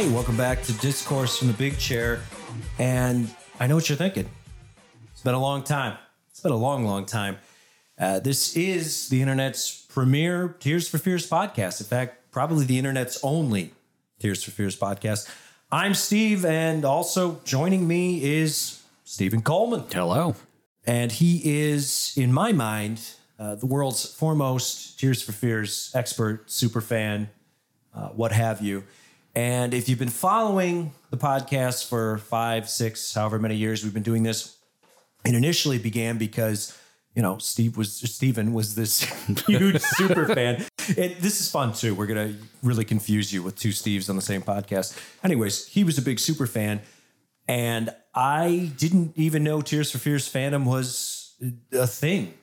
Hey, welcome back to Discourse from the Big Chair. And I know what you're thinking. It's been a long time. It's been a long, long time. Uh, this is the internet's premier Tears for Fears podcast. In fact, probably the internet's only Tears for Fears podcast. I'm Steve, and also joining me is Stephen Coleman. Hello. And he is, in my mind, uh, the world's foremost Tears for Fears expert, super fan, uh, what have you. And if you've been following the podcast for five, six, however many years we've been doing this, it initially began because you know Steve was Stephen was this huge super fan. It, this is fun too. We're gonna really confuse you with two Steves on the same podcast. Anyways, he was a big super fan, and I didn't even know Tears for Fears fandom was a thing.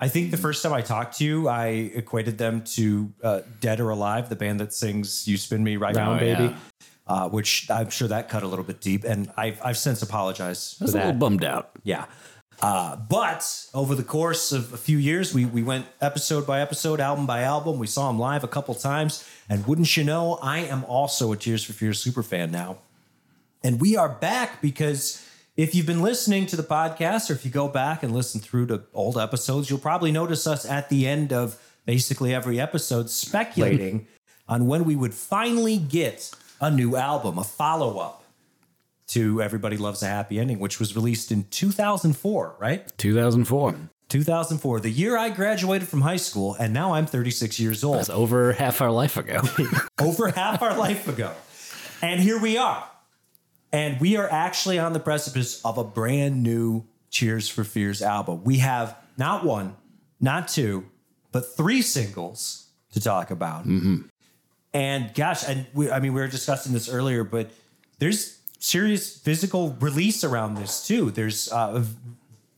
I think the first time I talked to you, I equated them to uh, Dead or Alive, the band that sings "You Spin Me Right Round, Baby," yeah. uh, which I'm sure that cut a little bit deep, and I've I've since apologized I was a little bummed out. Yeah. Uh, but over the course of a few years, we we went episode by episode, album by album. We saw them live a couple times, and wouldn't you know, I am also a Tears for Fears super fan now. And we are back because if you've been listening to the podcast, or if you go back and listen through to old episodes, you'll probably notice us at the end of basically every episode speculating on when we would finally get a new album, a follow up to Everybody Loves a Happy Ending, which was released in 2004, right? 2004. 2004, the year I graduated from high school, and now I'm 36 years old That's over half our life ago. over half our life ago. And here we are. And we are actually on the precipice of a brand new Tears for Fears album. We have not one, not two, but three singles to talk about. And gosh, and we, I mean, we were discussing this earlier, but there's serious physical release around this too. There's uh,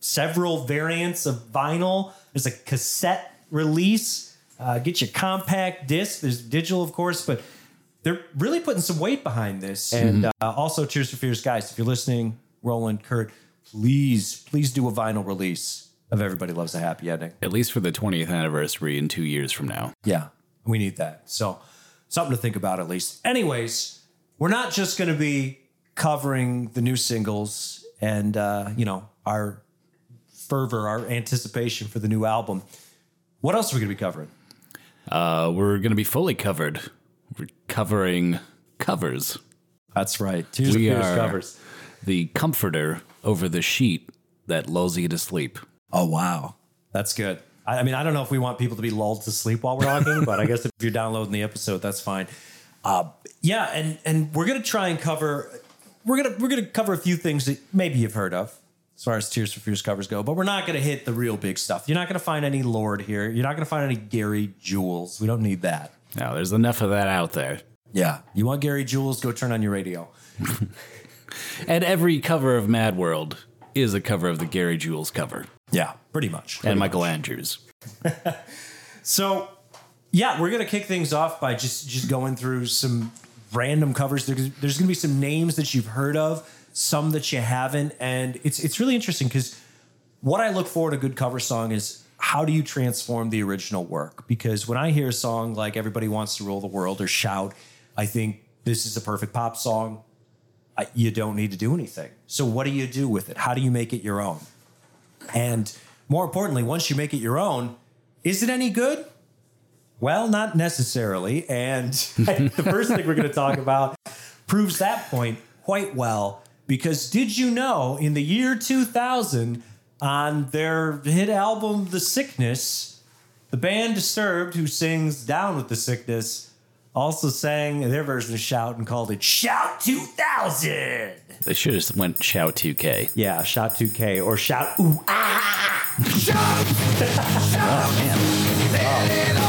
several variants of vinyl. There's a cassette release. Uh, get your compact disc. There's digital, of course, but they're really putting some weight behind this. And uh, also, Tears for Fears, guys, if you're listening, Roland, Curt, please, please do a vinyl release of Everybody Loves a Happy Ending. At least for the 20th anniversary in two years from now. Yeah, we need that. So, something to think about at least. Anyways, we're not just going to be covering the new singles and, uh, you know, our fervor, our anticipation for the new album. What else are we going to be covering? Uh, we're going to be fully covered. We're covering covers. That's right. Tears We are- covers. The comforter over the sheet that lulls you to sleep. Oh wow, that's good. I, I mean, I don't know if we want people to be lulled to sleep while we're talking, but I guess if you're downloading the episode, that's fine. Uh, yeah, and and we're gonna try and cover. We're gonna we're gonna cover a few things that maybe you've heard of as far as Tears for Fears covers go, but we're not gonna hit the real big stuff. You're not gonna find any Lorde here. You're not gonna find any Gary Jules. We don't need that. Now, there's enough of that out there. Yeah, you want Gary Jules? Go turn on your radio. And every cover of Mad World is a cover of the Gary Jules cover Yeah, pretty much. and Michael Andrews. So, yeah, we're gonna kick things off by just just going through some random covers. There's, there's gonna be some names that you've heard of, some that you haven't, and it's it's really interesting because what I look for in a good cover song is how do you transform the original work? Because when I hear a song like "Everybody Wants to Rule the World" or "Shout," I think this is a perfect pop song. I, you don't need to do anything. So, what do you do with it? How do you make it your own? And more importantly, once you make it your own, is it any good? Well, not necessarily. And the first thing we're going to talk about proves that point quite well. Because did you know in the year 2000, on their hit album, The Sickness, the band Disturbed, who sings Down with the Sickness, also sang their version of Shout and called it Shout 2000. They should have went Shout 2K. Yeah, Shout 2K or Shout Ooh Ah. Oh, man.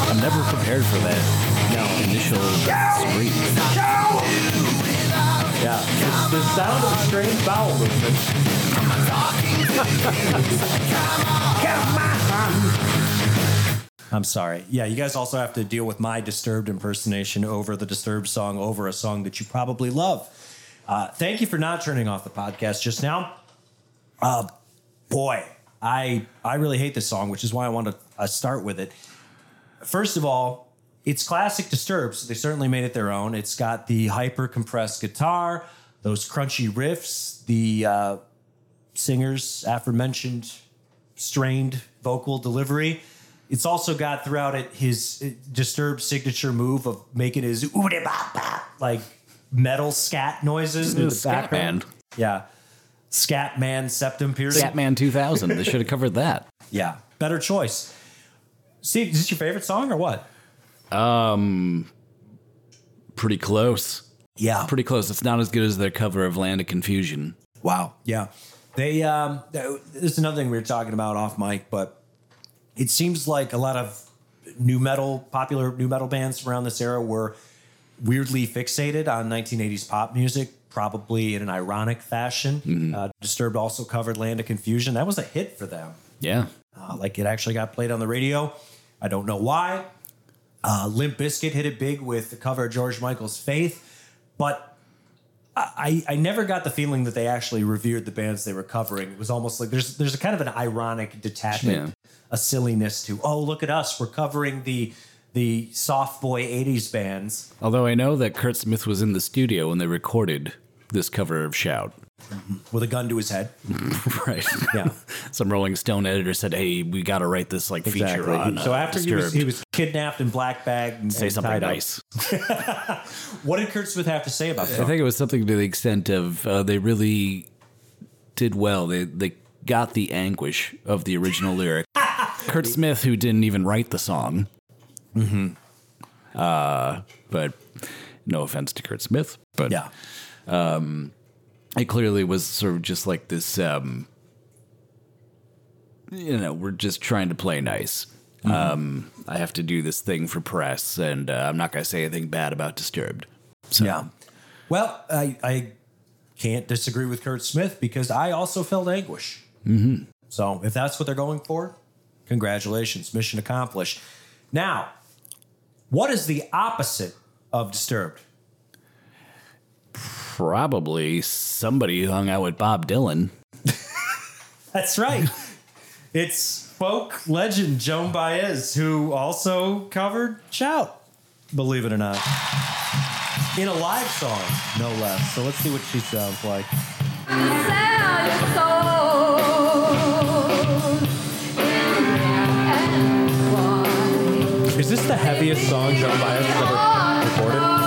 I'm never prepared for that no. initial scream. Yeah, it's the sound of strange bowel movement. I'm sorry. Yeah, you guys also have to deal with my disturbed impersonation over the disturbed song over a song that you probably love. Uh, thank you for not turning off the podcast just now. Uh, boy, I I really hate this song, which is why I want to uh, start with it. First of all, it's classic Disturbed, so they certainly made it their own. It's got the hyper compressed guitar, those crunchy riffs, the uh, singer's aforementioned strained vocal delivery. It's also got throughout it his uh, Disturbed signature move of making his like metal scat noises in the Scat background. Man. Yeah. Scat Man septum piercing. Scatman 2000. They should have covered that. Yeah. Better choice. Steve, is this your favorite song or what? Pretty close. Yeah. Pretty close. It's not as good as their cover of Land of Confusion. Wow. Yeah. They um th- this is another thing we were talking about off mic, but it seems like a lot of new metal, popular new metal bands around this era were weirdly fixated on 1980s pop music, probably in an ironic fashion. Uh, Disturbed also covered Land of Confusion. That was a hit for them. Yeah. Uh, like it actually got played on the radio. I don't know why. Uh, Limp Bizkit hit it big with the cover of George Michael's Faith, but I, I never got the feeling that they actually revered the bands they were covering. It was almost like there's there's a kind of an ironic detachment, Yeah. a silliness to oh look at us we're covering the the soft boy '80s bands. Although I know that Curt Smith was in the studio when they recorded this cover of Shout. With a gun to his head, Right. yeah, Some Rolling Stone editor said, "Hey, we got to write this like feature on." so uh, after he was he was kidnapped and black bagged and say and something tied up. nice. What did Curt Smith have to say about that? I think it was something to the extent of uh, they really did well. They they got the anguish of the original lyric. Curt Smith, who didn't even write the song. Mm-hmm. Uh, but no offense to Curt Smith, but Yeah, it clearly was sort of just like this. Um, you know, we're just trying to play nice. Um, I have to do this thing for press, and uh, I'm not going to say anything bad about Disturbed. So, Yeah. Well, I, I can't disagree with Curt Smith because I also felt anguish. Mm-hmm. So if that's what they're going for, congratulations, mission accomplished. Now, what is the opposite of Disturbed? Probably somebody who hung out with Bob Dylan. That's right. it's folk legend Joan Baez, who also covered Shout, believe it or not. In a live song, no less. So let's see what she sounds like. Is this the heaviest song Joan Baez has ever recorded?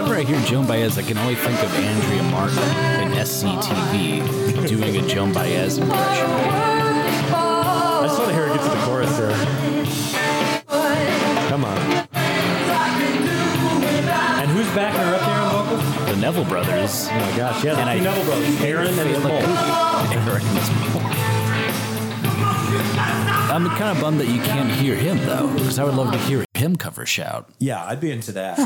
Whenever I hear Joan Baez, I can only think of Andrea Martin in SCTV doing a Joan Baez impression. I just want to hear her get to the chorus here. Come on. And who's backing her up here on vocals? The Neville Brothers. Oh my gosh, yeah, And the I- two Neville brothers, Aaron and feel Cole. like- Eric and Cole. I'm kind of bummed that you can't hear him though, because I would love to hear him cover shout. Yeah, I'd be into that.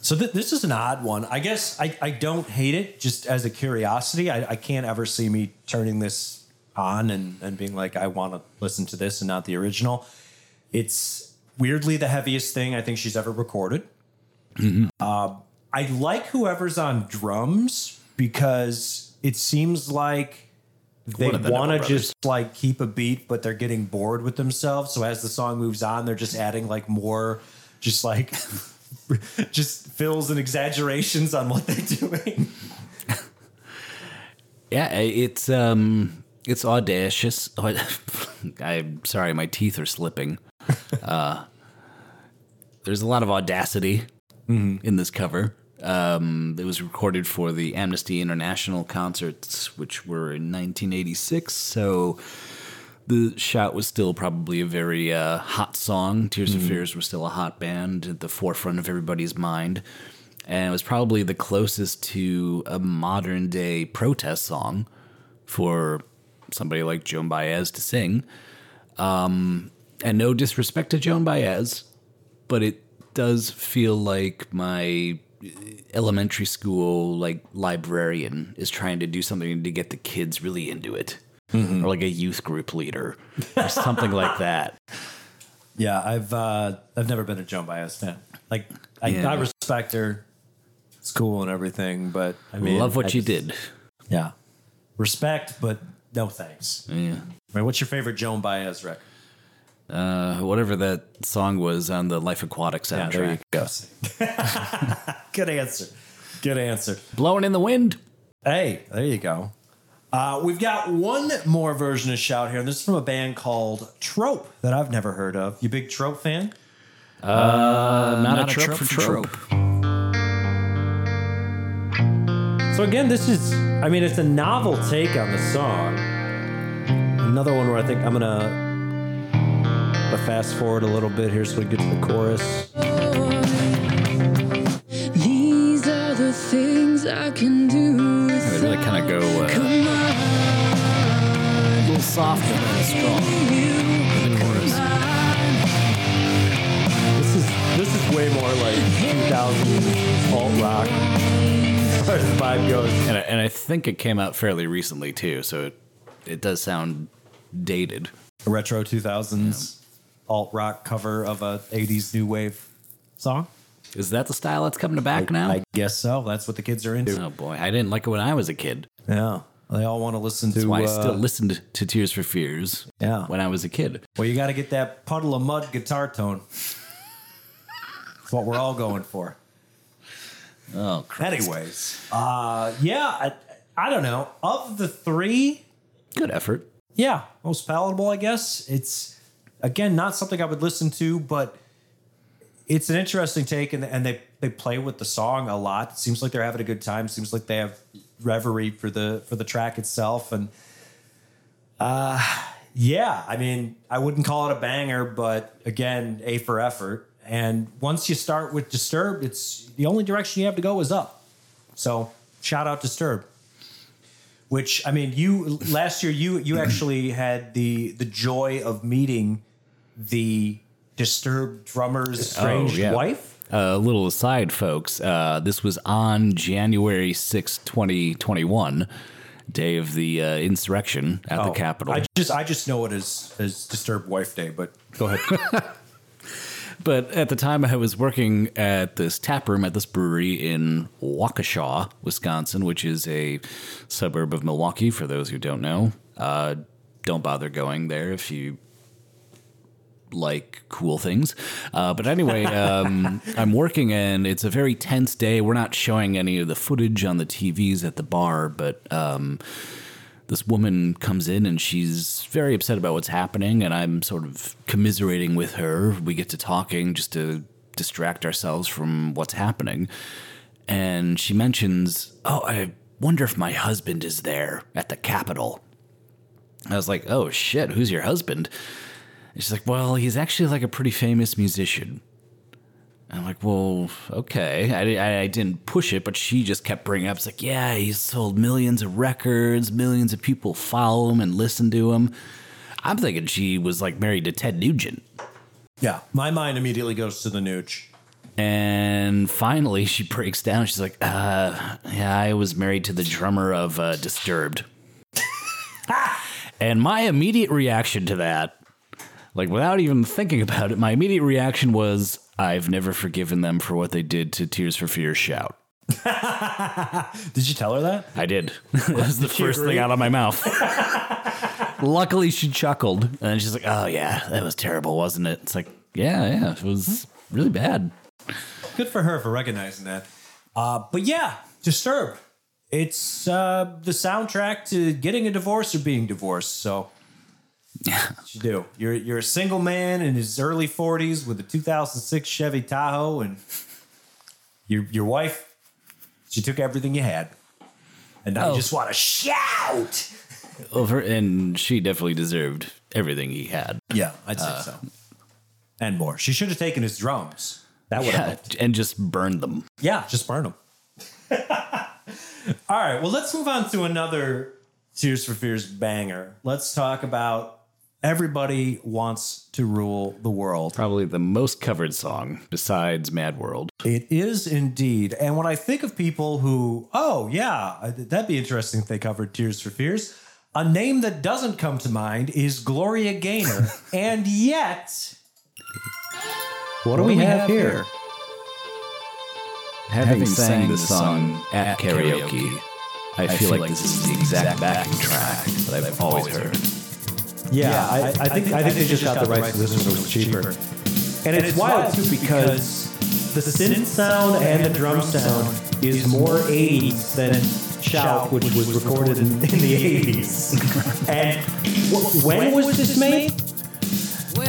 so th- this is an odd one. I guess I, I don't hate it just as a curiosity. I, I can't ever see me turning this on and, and being like, I want to listen to this and not the original. It's weirdly the heaviest thing I think she's ever recorded. Um, I like whoever's on drums because it seems like they the want to just like keep a beat, but they're getting bored with themselves. So as the song moves on, they're just adding like more, just like, just fills and exaggerations on what they're doing. Yeah, it's um, it's audacious. I'm sorry, my teeth are slipping. Uh, there's a lot of audacity in this cover. Um, it was recorded for the Amnesty International concerts, which were in 1986. So the shout was still probably a very uh, hot song. Tears of Fears were still a hot band at the forefront of everybody's mind. And it was probably the closest to a modern day protest song for somebody like Joan Baez to sing. Um, and no disrespect to Joan Baez, but it does feel like my elementary school like librarian is trying to do something to get the kids really into it or like a youth group leader or something like that Yeah, I've uh, I've never been a Joan Baez fan. Like I, Yeah. I respect her. It's cool and everything, but I mean, love what I you just- did Yeah, respect, but no thanks. yeah I mean, what's your favorite Joan Baez record? Uh, whatever that song was on the Life Aquatic Yeah, soundtrack. there you go. Good answer. Good answer. Blowing in the wind. Hey, there you go. Uh, we've got one more version of Shout here, this is from a band called Trope that I've never heard of. You big Trope fan? Uh, not, not a a trope, trope for for trope. So again, this is, I mean, it's a novel take on the song. Another one where I think I'm gonna, gonna fast forward a little bit here so we get to the chorus. These are the things I can do. They really kind of go uh, a little soft and then strong the chorus. This is this is way more like 2000 alt rock as far as the vibe goes. And I, and I think it came out fairly recently too, so it, it does sound dated. Retro 2000s alt rock cover of a 80s new wave song. Is that the style that's coming back now? I guess so. That's what the kids are into. oh boy, I didn't like it when I was a kid. Yeah. They all want to listen to. That's why I uh, still listened to Tears for Fears. Yeah. when I was a kid. Well, you got to get that Puddle of Mudd guitar tone. That's what we're all going for. Oh, Anyways, uh, yeah, I, I don't know. Of the three, good effort. yeah, most palatable, I guess. It's again not something I would listen to, but it's an interesting take, and, and they they play with the song a lot. It seems like they're having a good time. Seems like they have reverie for the for the track itself, and uh, yeah, I mean, I wouldn't call it a banger, but again, A for effort. And once you start with Disturbed, it's the only direction you have to go is up. So shout out Disturbed. Which I mean, you last year you you actually had the the joy of meeting the Disturbed drummer's strange Oh, yeah. wife. A little aside, folks. Uh, this was on January sixth, 2021, day of the uh, insurrection at the Oh, Capitol. I just I just know it as as Disturbed Wife Day, but go ahead. But at the time, I was working at this tap room at this brewery in Waukesha, Wisconsin, which is a suburb of Milwaukee. For those who don't know, uh, don't bother going there if you like cool things. Uh, but anyway, um, I'm working and it's a very tense day. We're not showing any of the footage on the TVs at the bar, but. Um, this woman comes in and she's very upset about what's happening and i'm sort of commiserating with her we get to talking just to distract ourselves from what's happening and she mentions oh i wonder if my husband is there at the capitol i was like oh shit who's your husband and she's like well he's actually like a pretty famous musician I'm like, well, okay. I, I, I didn't push it, but she just kept bringing up. It's like, yeah, he's sold millions of records, millions of people follow him and listen to him. I'm thinking she was like married to Ted Nugent. yeah, my mind immediately goes to the nooch. And finally, she breaks down. She's like, uh, yeah, I was married to the drummer of uh, Disturbed. and my immediate reaction to that, like without even thinking about it, my immediate reaction was, I've never forgiven them for what they did to Tears for Fears shout. Did you tell her that? I did. that was the first thing out of my mouth. Luckily, she chuckled, and then she's like, "Oh yeah, that was terrible, wasn't it?" It's like, "Yeah, yeah, it was really bad." Good for her for recognizing that. Uh, but yeah, Disturbed. It's uh, the soundtrack to getting a divorce or being divorced. So Yeah, you do. You're you're a single man in his early 40s with a 2006 Chevy Tahoe, and your your wife, she took everything you had, and now Oh. you just want to shout. over, and she definitely deserved everything he had. Yeah, I'd say uh, so, and more. She should have taken his drums. That would have Yeah, helped. and just burned them. Yeah, just burn them. All right, well, let's move on to another Tears for Fears banger. Let's talk about Everybody Wants to Rule the World. Probably the most covered song besides Mad World. It is indeed. And when I think of people who, oh, yeah, that'd be interesting if they covered Tears for Fears, a name that doesn't come to mind is Gloria Gaynor. and yet, what, do we, have, here? Having, sang the song at karaoke, I feel, like, this is the exact backing track that I've always heard. Yeah, I, I think I think they just got the rights to this one. It was cheaper, and it's wild too because the synth sound and the drum sound is more '80s than Shout, which was recorded in, in the '80s. and wh- when was this made?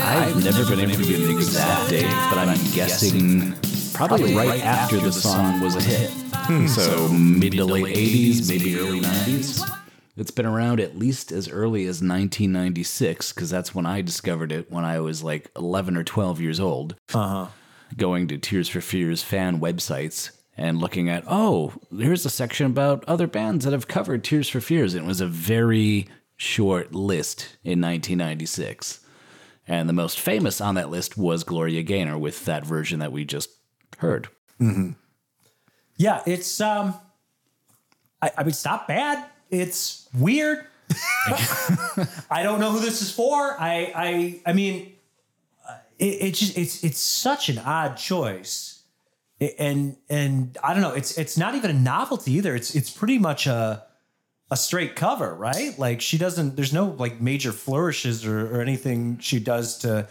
I've never been able to get an exact date, but I'm guessing probably right after the song was a hit. Hmm. So mid to late 80s, maybe early 90s. It's been around at least as early as 1996 because that's when I discovered it when I was like 11 or 12 years old. Uh huh. Going to Tears for Fears fan websites and looking at, oh, here's a section about other bands that have covered Tears for Fears. And it was a very short list in 1996. And the most famous on that list was Gloria Gaynor with that version that we just heard. Yeah, it's um, I, I mean, it's not bad. It's weird. I don't know who this is for. I I I mean, uh, it, it just it's it's such an odd choice, and and I don't know. It's it's not even a novelty either. It's it's pretty much a a straight cover, right? Like she doesn't. There's no like major flourishes or, or anything she does to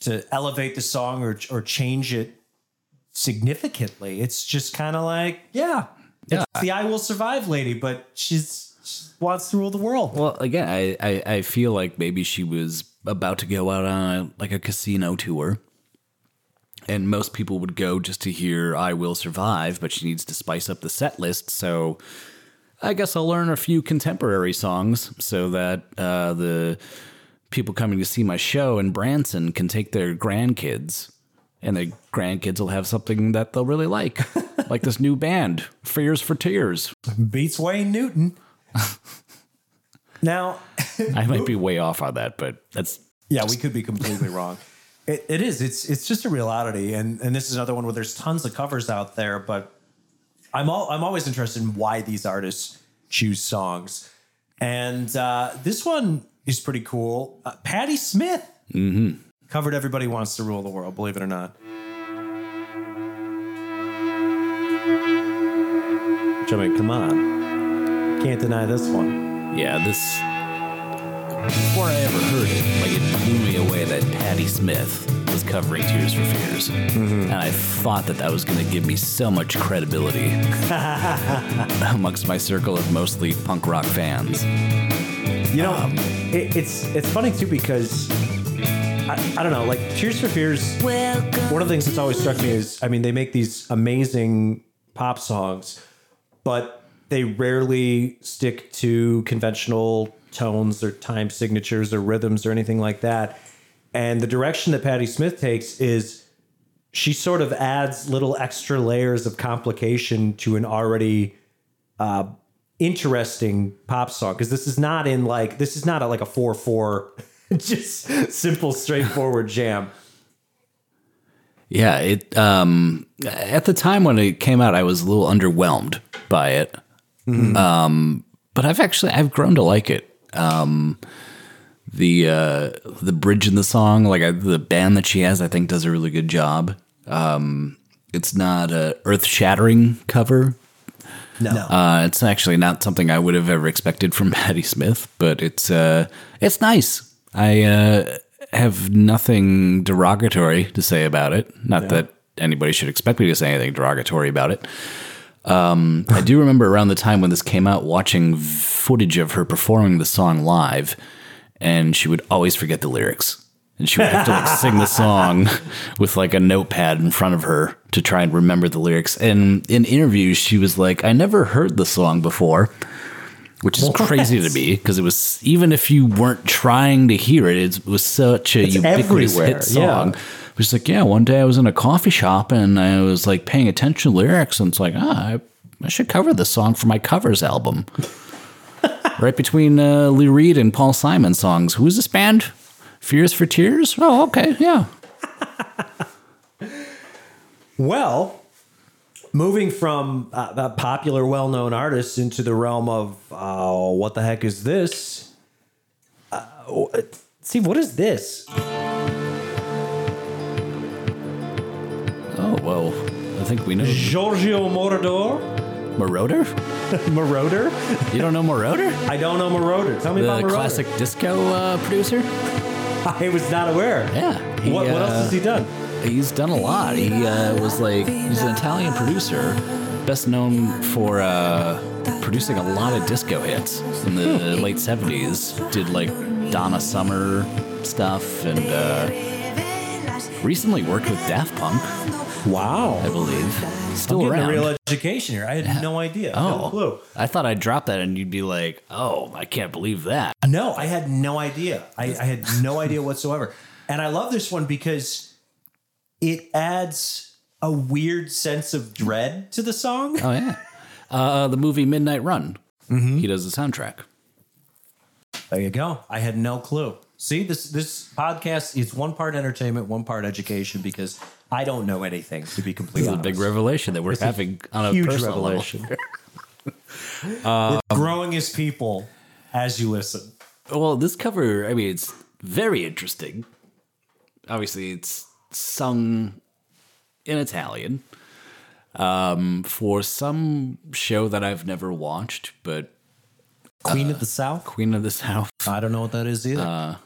to elevate the song or or change it significantly. It's just kind of like, yeah, Yeah. it's the I will survive lady, but she's she wants to rule the world. Well, again, I, I, I feel like maybe she was about to go out on a, like a casino tour. And most people would go just to hear I Will Survive, but she needs to spice up the set list. So I guess I'll learn a few contemporary songs so that uh, the people coming to see my show in Branson can take their grandkids. And the grandkids will have something that they'll really like, like this new band, Fears for Tears. Beats Wayne Newton. now, I might be way off on that, but that's yeah, we could be completely wrong. It, it is. It's it's just a reality, and and this is another one where there's tons of covers out there, but I'm all I'm always interested in why these artists choose songs, and uh, this one is pretty cool. Uh, Patti Smith covered "Everybody Wants to Rule the World." Believe it or not. Jimmy, come on, can't deny this one. Yeah, this. Before I ever heard it, like it blew me away that Patti Smith was covering Tears for Fears, mm-hmm. and I thought that that was going to give me so much credibility amongst my circle of mostly punk rock fans. You know, um, it, it's it's funny too because I, I don't know, like Tears for Fears. One of the things that's always struck me is, I mean, they make these amazing pop songs, but they rarely stick to conventional tones or time signatures or rhythms or anything like that. And the direction that Patti Smith takes is she sort of adds little extra layers of complication to an already uh, interesting pop song because this is not in like this is not a, like a four four just simple straightforward jam Yeah, it. Um, at the time when it came out, I was a little underwhelmed by it. Um, but I've actually I've grown to like it. Um, the uh, the bridge in the song, like I, the band that she has, I think does a really good job. Um, it's not a earth shattering cover. no Uh, it's actually not something I would have ever expected from Patti Smith, but it's uh, it's nice. I uh, have nothing derogatory to say about it. Not that anybody should expect me to say anything derogatory about it. Um, I do remember around the time when this came out, watching footage of her performing the song live, and she would always forget the lyrics. And she would have to like sing the song with like a notepad in front of her to try and remember the lyrics. And in interviews, she was like, I never heard the song before, which is crazy to me because it was, even if you weren't trying to hear it, it was such a ubiquitous everywhere, hit song. yeah. It was like, yeah, one day I was in a coffee shop and I was like paying attention to lyrics and it's like, ah, I, I should cover this song for my covers album. right between uh, Lou Reed and Paul Simon songs. Who's this band? Fears for Tears? Oh, okay, yeah. well moving from uh, popular well-known artists into the realm of uh, what the heck is this uh, see what is this Oh, well, I think we know. giorgio moroder Marauder? Marauder? You don't know Moroder? I don't know Marauder. Tell me The about Marauder. classic disco uh, producer? I was not aware. Yeah. he, What, what else uh, has he done? He's done a lot. He uh, was like he's an Italian producer, best known for uh, producing a lot of disco hits in the late '70s. Did like Donna Summer stuff, and uh, recently worked with Daft Punk, Wow, I Wow. believe. Still Getting around. a real education here. I had no idea. No oh, clue. I thought I'd drop that, and you'd be like, "Oh, I can't believe that." No, I had no idea. I, I had no idea whatsoever. And I love this one because it adds a weird sense of dread to the song. Oh yeah, uh, the movie Midnight Run. He does the soundtrack. There you go. I had no clue. See, this this podcast is one part entertainment, one part education because I don't know anything to be completely. This is a big revelation that we're having on a huge personal level. revelation. We're growing as people as you listen. Well, this cover, I mean, it's very interesting. Obviously, it's sung in Italian um, for some show that I've never watched, but Queen of the South. Queen of the South. I don't know what that is either.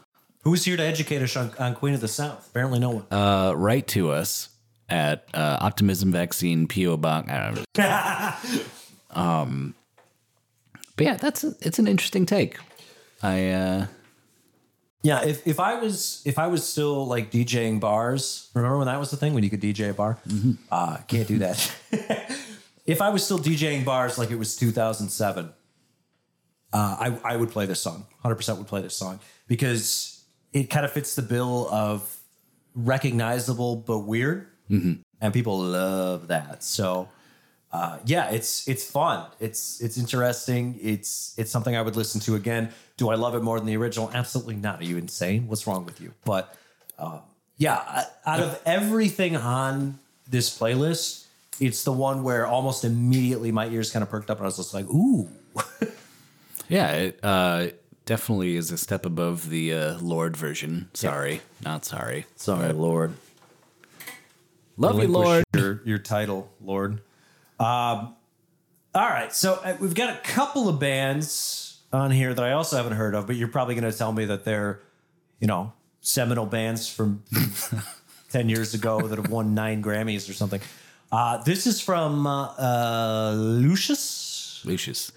Who's here to educate us on, on Queen of the South? Apparently, no one. Uh, write to us at uh, Optimism Vaccine PO Box. I don't know. um, but yeah, that's a, it's an interesting take. I uh, Yeah, if, if I was if I was still like DJing bars, remember when that was the thing when you could DJ a bar? Uh, can't do that. if I was still DJing bars like it was 2007, uh, I I would play this song. 100 percent would play this song because it kind of fits the bill of recognizable but weird, and people love that. So. Uh, yeah, it's it's fun. It's it's interesting. It's it's something I would listen to again. Do I love it more than the original? Absolutely not. Are you insane? What's wrong with you? But uh, yeah, out of everything on this playlist, it's the one where almost immediately my ears kind of perked up and I was just like, "Ooh, yeah, it uh, definitely is a step above the uh, Lorde version. Sorry, not sorry. sorry, Lorde." Love you, Lorde. Your, your title, Lord. Um, all right, so uh, we've got a couple of bands on here that I also haven't heard of, but you're probably going to tell me that they're, you know, seminal bands from 10 years ago that have won nine Grammys or something. Uh, this is from uh, uh, Lucius. Lucius.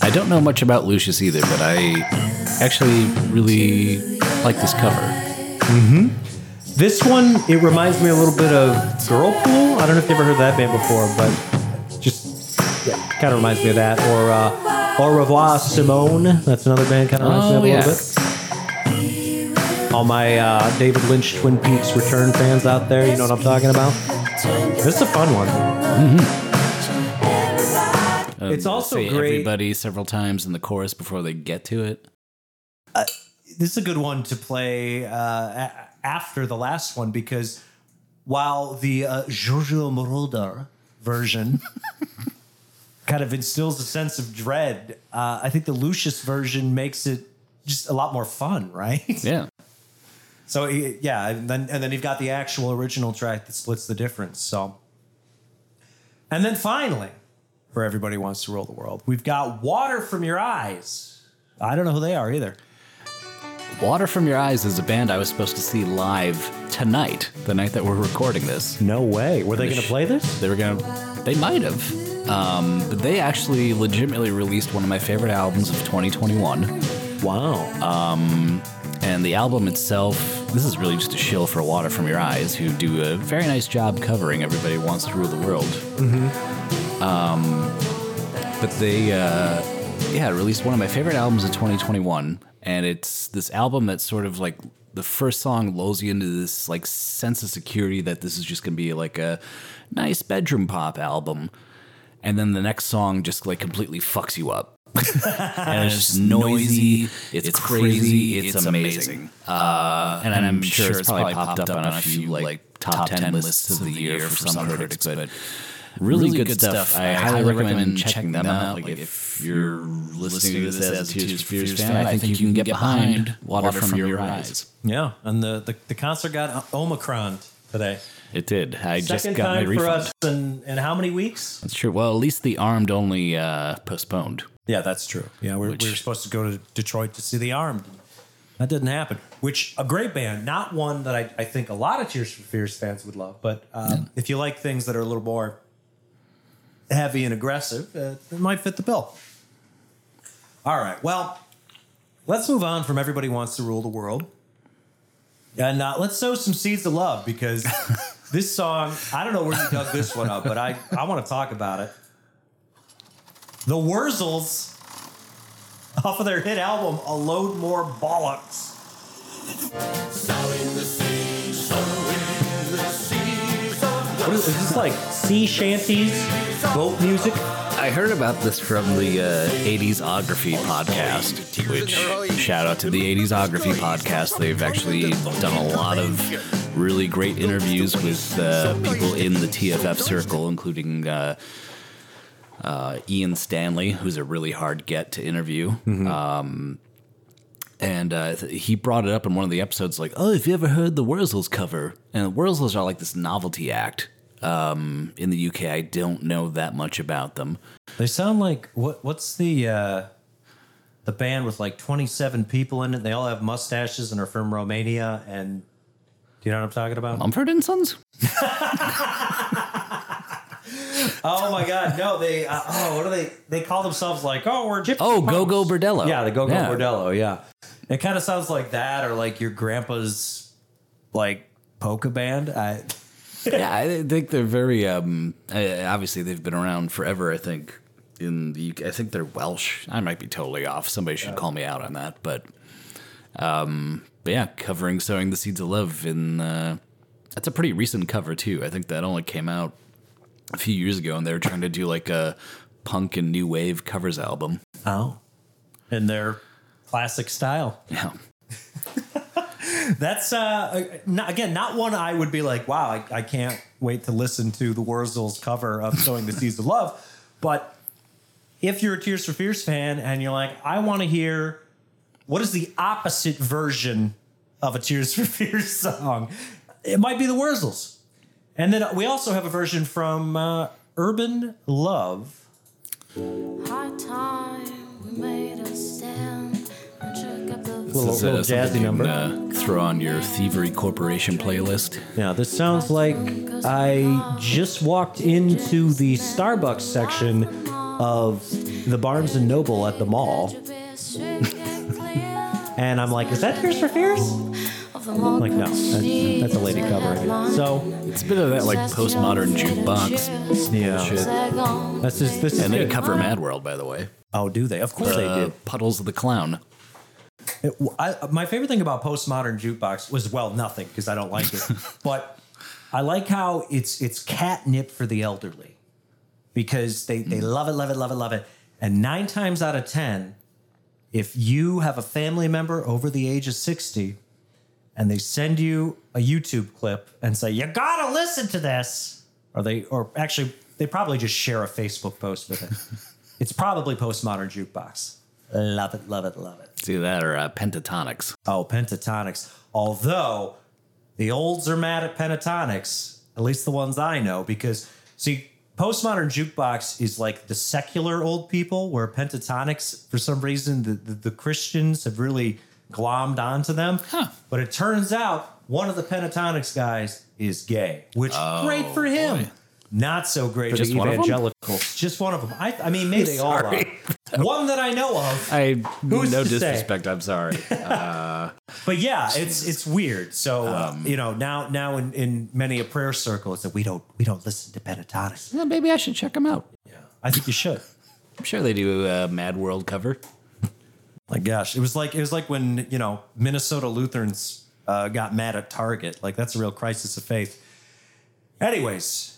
I don't know much about Lucius either, but I actually really like this cover. This one, it reminds me a little bit of Girlpool. I don't know if you ever heard that band before, but just yeah, kind of reminds me of that. Or uh, Au revoir, Simone. That's another band kind of reminds Oh, me of a little bit. All my uh, David Lynch Twin Peaks Return fans out there, you know what I'm talking about? This is a fun one. Um, It's also say great- everybody several times in the chorus before they get to it. This is a good one to play uh, a- after the last one because while the uh, Giorgio Moroder version kind of instills a sense of dread, uh, I think the Lucius version makes it just a lot more fun, right? Yeah. So yeah, and then and then you've got the actual original track that splits the difference. So, and then finally, for everybody who wants to rule the world, we've got "Water from Your Eyes." I don't know who they are either. Water from Your Eyes is a band I was supposed to see live tonight, the night that we're recording this. No way. Were they going to play this? They were gonna, they might have, um, but they actually legitimately released one of my favorite albums of 2021. Wow. And the album itself, this is really just a shill for Water from Your Eyes, who do a very nice job covering Everybody Wants to Rule the World. Mm-hmm. Um, but they, uh, yeah, released one of my favorite albums of 2021. And it's this album that's sort of like the first song lulls you into this like sense of security that this is just going to be like a nice bedroom pop album. And then the next song just like completely fucks you up. and it's just noisy, it's, crazy, it's, amazing. Uh, and I'm, sure it's probably popped up on a few like top ten lists of the year for some other critics, but really, good, stuff. I highly recommend checking them out. Like if you're listening to this as a Tears for Fears fan, I think you can get behind Water from Your Eyes. Yeah, and the, the the concert got Omicron today. It did. I just Second got my time for refund. us in, in how many weeks? That's true. Well, at least the Armed only uh, postponed. Yeah, that's true. Yeah, we're, Which- we were supposed to go to Detroit to see the Armed. That didn't happen. Which a great band, not one that I, I think a lot of Tears for Fears fans would love. But um, if you like things that are a little more heavy and aggressive, uh, it might fit the bill. All right. Well, let's move on from Everybody Wants to Rule the World. And uh, let's sow some seeds of love because this song, I don't know where you dug this one up, but I, I want to talk about it. The Wurzels, off of their hit album, A Load More Bollocks. What is, is this like sea shanties, boat music? I heard about this from the uh, 80s Ography podcast, which shout out to the 80s Ography podcast. They've actually done a lot of really great interviews with uh, people in the TFF circle, including uh, uh, Ian Stanley, who's a really hard get to interview. Um, and uh, he brought it up in one of the episodes, like, "Oh, have you ever heard the Wurzels cover?" And the Wurzels are like this novelty act um, in the UK. I don't know that much about them. They sound like what? What's the uh, the band with like twenty seven people in it? They all have mustaches and are from Romania. And do you know what I'm talking about? Mumford and Sons? Oh my God, no! They uh, oh, what do they? They call themselves like oh, we're gypsy. Oh. Gogol Bordello. Yeah, the Gogol Yeah. Bordello. Yeah, it kind of sounds like that, or like your grandpa's like polka band. I, yeah, I think they're very. Um, obviously, they've been around forever. I think in the UK, I think they're Welsh. I might be totally off. Somebody should call me out on that. But, um, but yeah, covering "Sowing the Seeds of Love" in uh, that's a pretty recent cover too. I think that only came out a few years ago, and they were trying to do like a punk and new wave covers album. oh, in their classic style. Yeah, That's uh, not, again not one I would be like, wow, I, I can't wait to listen to the Wurzels cover of "Sowing the Seeds of Love." But if you're a Tears for Fears fan and you're like, I want to hear what is the opposite version of a Tears for Fears song, it might be the Wurzels. And then we also have a version from uh, Urban Love. Hard time, we made a stand Little, is, uh, little jazzy number. can, uh, throw on your Thievery Corporation playlist. Yeah, this sounds like I just walked into the Starbucks section of the Barnes and Noble at the mall, and I'm like, "Is that Tears for Fears?" I'm like, no, that's, that's a lady covering it. So It's a bit of that like postmodern jukebox yeah, shit. that's just this is And they cover Mad World, by the way. Oh, do they? Of course they did. Puddles of the Clown. It- I, my favorite thing about postmodern jukebox was well nothing because I don't like it, but I like how it's it's catnip for the elderly because they they mm. love it, love it, love it, love it. And nine times out of ten, if you have a family member over the age of sixty, and they send you a YouTube clip and say you gotta listen to this, or they or actually they probably just share a Facebook post with it. it's probably postmodern jukebox. Love it, love it, love it. See that or uh, Pentatonix. Oh, Pentatonix. Although the olds are mad at Pentatonix, at least the ones I know, because see, postmodern jukebox is like the secular old people, where Pentatonix, for some reason, the, the, the Christians have really glommed onto them. But it turns out one of the Pentatonix guys is gay, which great for him. boy. Not so great for Just the one of 'em? evangelicals. Just one of them. I, I mean, maybe they all are. One that I know of. I Who's no to disrespect. I'm sorry. But yeah, it's it's weird. So uh, you know now now in, in many a prayer circle, it's that we don't we don't listen to Pentatonix. well, maybe I should check them out. Yeah, I think you should. I'm sure they do a Mad World cover. My gosh, it was like it was like when you know Minnesota Lutherans uh, got mad at Target. Like that's a real crisis of faith. Anyways,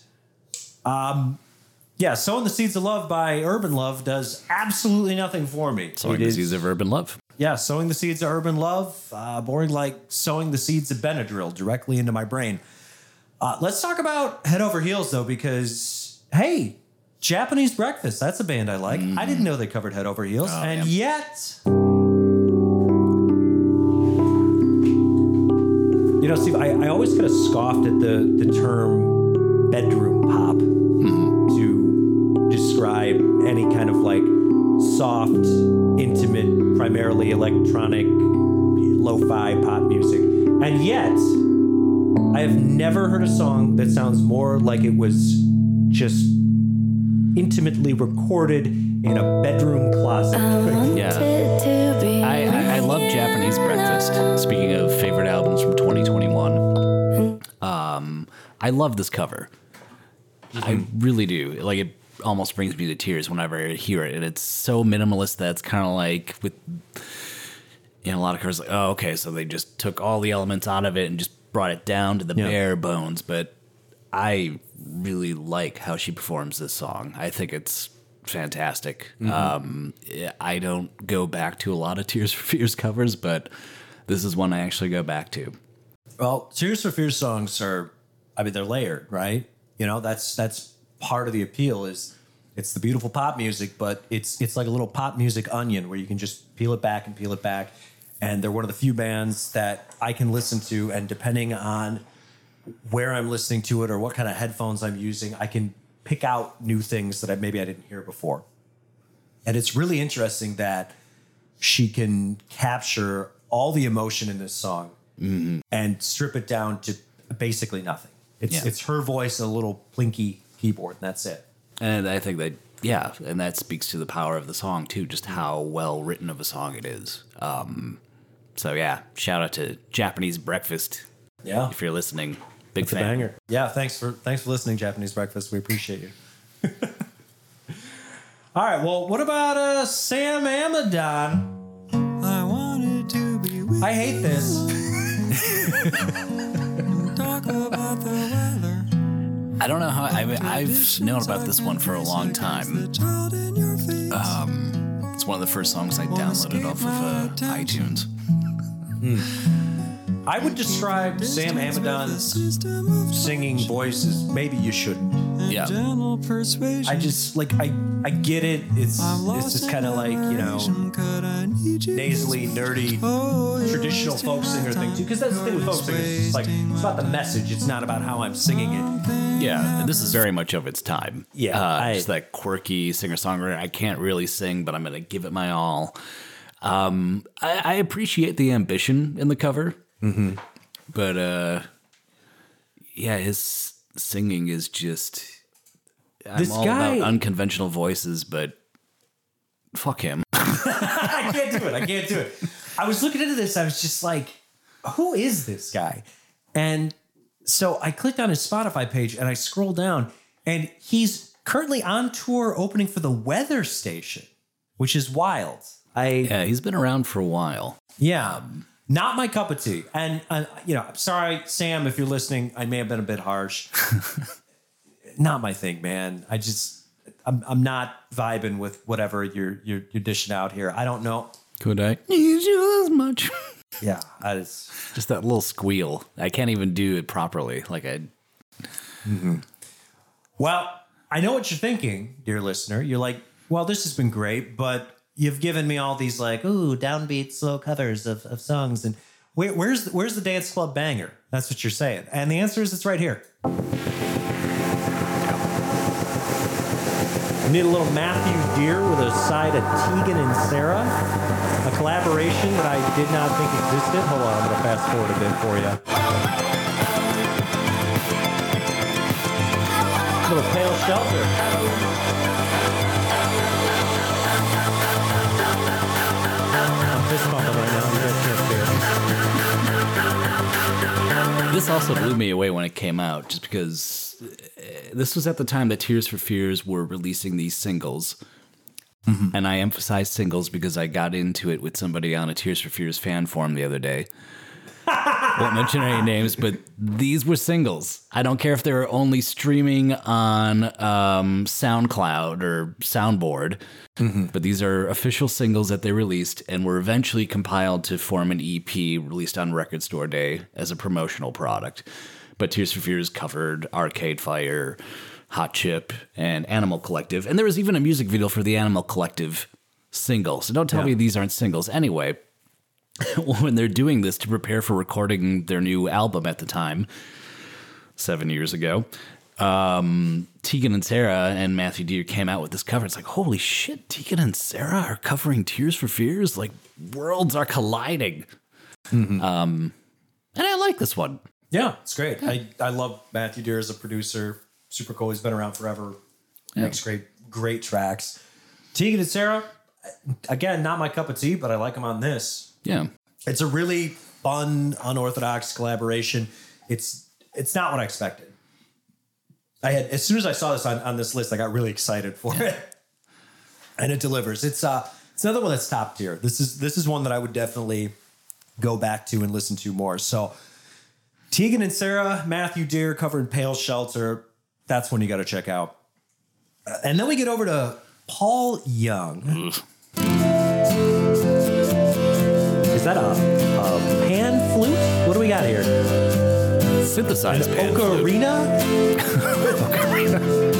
um, yeah, sowing the seeds of love by Urban Love does absolutely nothing for me. Sowing It the is- Seeds of Urban Love. yeah, sowing the seeds of urban love, uh, boring like sowing the seeds of Benadryl directly into my brain. Uh, let's talk about Head Over Heels though, because hey, Japanese Breakfast, that's a band I like. I didn't know they covered Head Over Heels, Oh, and yet, you know, Steve, I, I always kind of scoffed at the, the term bedroom pop describe any kind of like soft, intimate, primarily electronic, lo fi pop music. And yet, I have never heard a song that sounds more like it was just intimately recorded in a bedroom closet. Yeah. To be I, I, I love Japanese Breakfast. Speaking of favorite albums from 2021, um, I love this cover. I really do. Like it almost brings me to tears whenever I hear it, and it's so minimalist that it's kind of like with you know a lot of covers like oh okay so they just took all the elements out of it and just brought it down to the Yeah. bare bones. But I really like how she performs this song. I think it's fantastic. Um, I don't go back to a lot of Tears for Fears covers, but this is one I actually go back to. Well, Tears for Fears songs are, I mean, they're layered, right? You know, that's that's part of the appeal is it's the beautiful pop music, but it's it's like a little pop music onion where you can just peel it back and peel it back. And they're one of the few bands that I can listen to, and depending on where I'm listening to it or what kind of headphones I'm using, I can pick out new things that I, maybe I didn't hear before. And it's really interesting that she can capture all the emotion in this song mm-hmm. and strip it down to basically nothing. It's Yeah. it's her voice and a little plinky keyboard, and that's it. And I think that, yeah, and that speaks to the power of the song too, just how well written of a song it is. Um, so yeah, shout out to Japanese Breakfast Yeah, if you're listening. Big it's a fan. banger. Yeah, thanks for thanks for listening, Japanese Breakfast. We appreciate you. All right, well, what about uh, Sam Amidon? I wanted to be with I hate this. I don't know how. I, I've known about this one for a long time. The child in your face. It's one of the first songs I downloaded off of uh, iTunes. I would describe Sam Amidon's singing voice as maybe you shouldn't. Yeah. gentle persuasion. I just like I I get it. It's it's just kind of like you know direction. Could I need you? nasally, nerdy. Traditional wasting folk singer thing too. Because that's the thing with folk singers. It's like it's about the message. It's not about how I'm singing it. Yeah, and this is very much of its time. Yeah, uh, I- just that quirky singer songwriter. I can't really sing, but I'm going to give it my all. Um, I, I appreciate the ambition in the cover, mm-hmm. but uh, yeah, his singing is just. I'm This all guy- about unconventional voices, but fuck him. I can't do it. I can't do it. I was looking into this. I was just like, who is this guy? And so I clicked on his Spotify page and I scrolled down, and he's currently on tour opening for the Weather Station, which is wild. I yeah, he's been around for a while. Yeah. Not my cup of tea. And, uh, you know, I'm sorry, Sam, if you're listening, I may have been a bit harsh. not my thing, man. I just, I'm, I'm not vibing with whatever you're, you're, you're dishing out here. I don't know. Could I need you as much? Yeah. I just, just that little squeal. I can't even do it properly. Like I Mm-hmm. well, I know what you're thinking, dear listener. You're like, well, this has been great, but you've given me all these like, ooh, downbeat, slow covers of, of songs. And where, where's, the, where's the dance club banger? That's what you're saying. And the answer is it's right here. Need a little Matthew Dear with a side of Tegan and Sara. A collaboration that I did not think existed. Hold on, I'm going to fast forward a bit for you. Little Pale Shelter. This also blew me away when it came out, just because uh, this was at the time that Tears for Fears were releasing these singles. And I emphasize singles because I got into it with somebody on a Tears for Fears fan forum the other day. Won't mention any names, but these were singles. I don't care if they were only streaming on um, SoundCloud or Soundboard, but these are official singles that they released and were eventually compiled to form an EP released on Record Store Day as a promotional product. But Tears for Fears covered Arcade Fire, Hot Chip, and Animal Collective. And there was even a music video for the Animal Collective single. So don't tell Yeah. me these aren't singles. Anyway, when they're doing this to prepare for recording their new album at the time, seven years ago, um, Tegan and Sara and Matthew Dear came out with this cover. It's like, holy shit, Tegan and Sara are covering Tears for Fears? Like, worlds are colliding. Um, and I like this one. Yeah, it's great. I, I love Matthew Dear as a producer. Super cool. He's been around forever. Makes great great tracks. Tegan and Sara, again, not my cup of tea, but I like them on this. Yeah. It's a really fun, unorthodox collaboration. It's it's not what I expected. I had as soon as I saw this on, on this list, I got really excited for it. And it delivers. It's uh it's another one that's top tier. This is this is one that I would definitely go back to and listen to more. So Tegan and Sara, Matthew Dear covering Pale Shelter. That's one you got to check out. Uh, And then we get over to Paul Young. That a, a pan flute? What do we got here? Synthesized pan flute. Ocarina?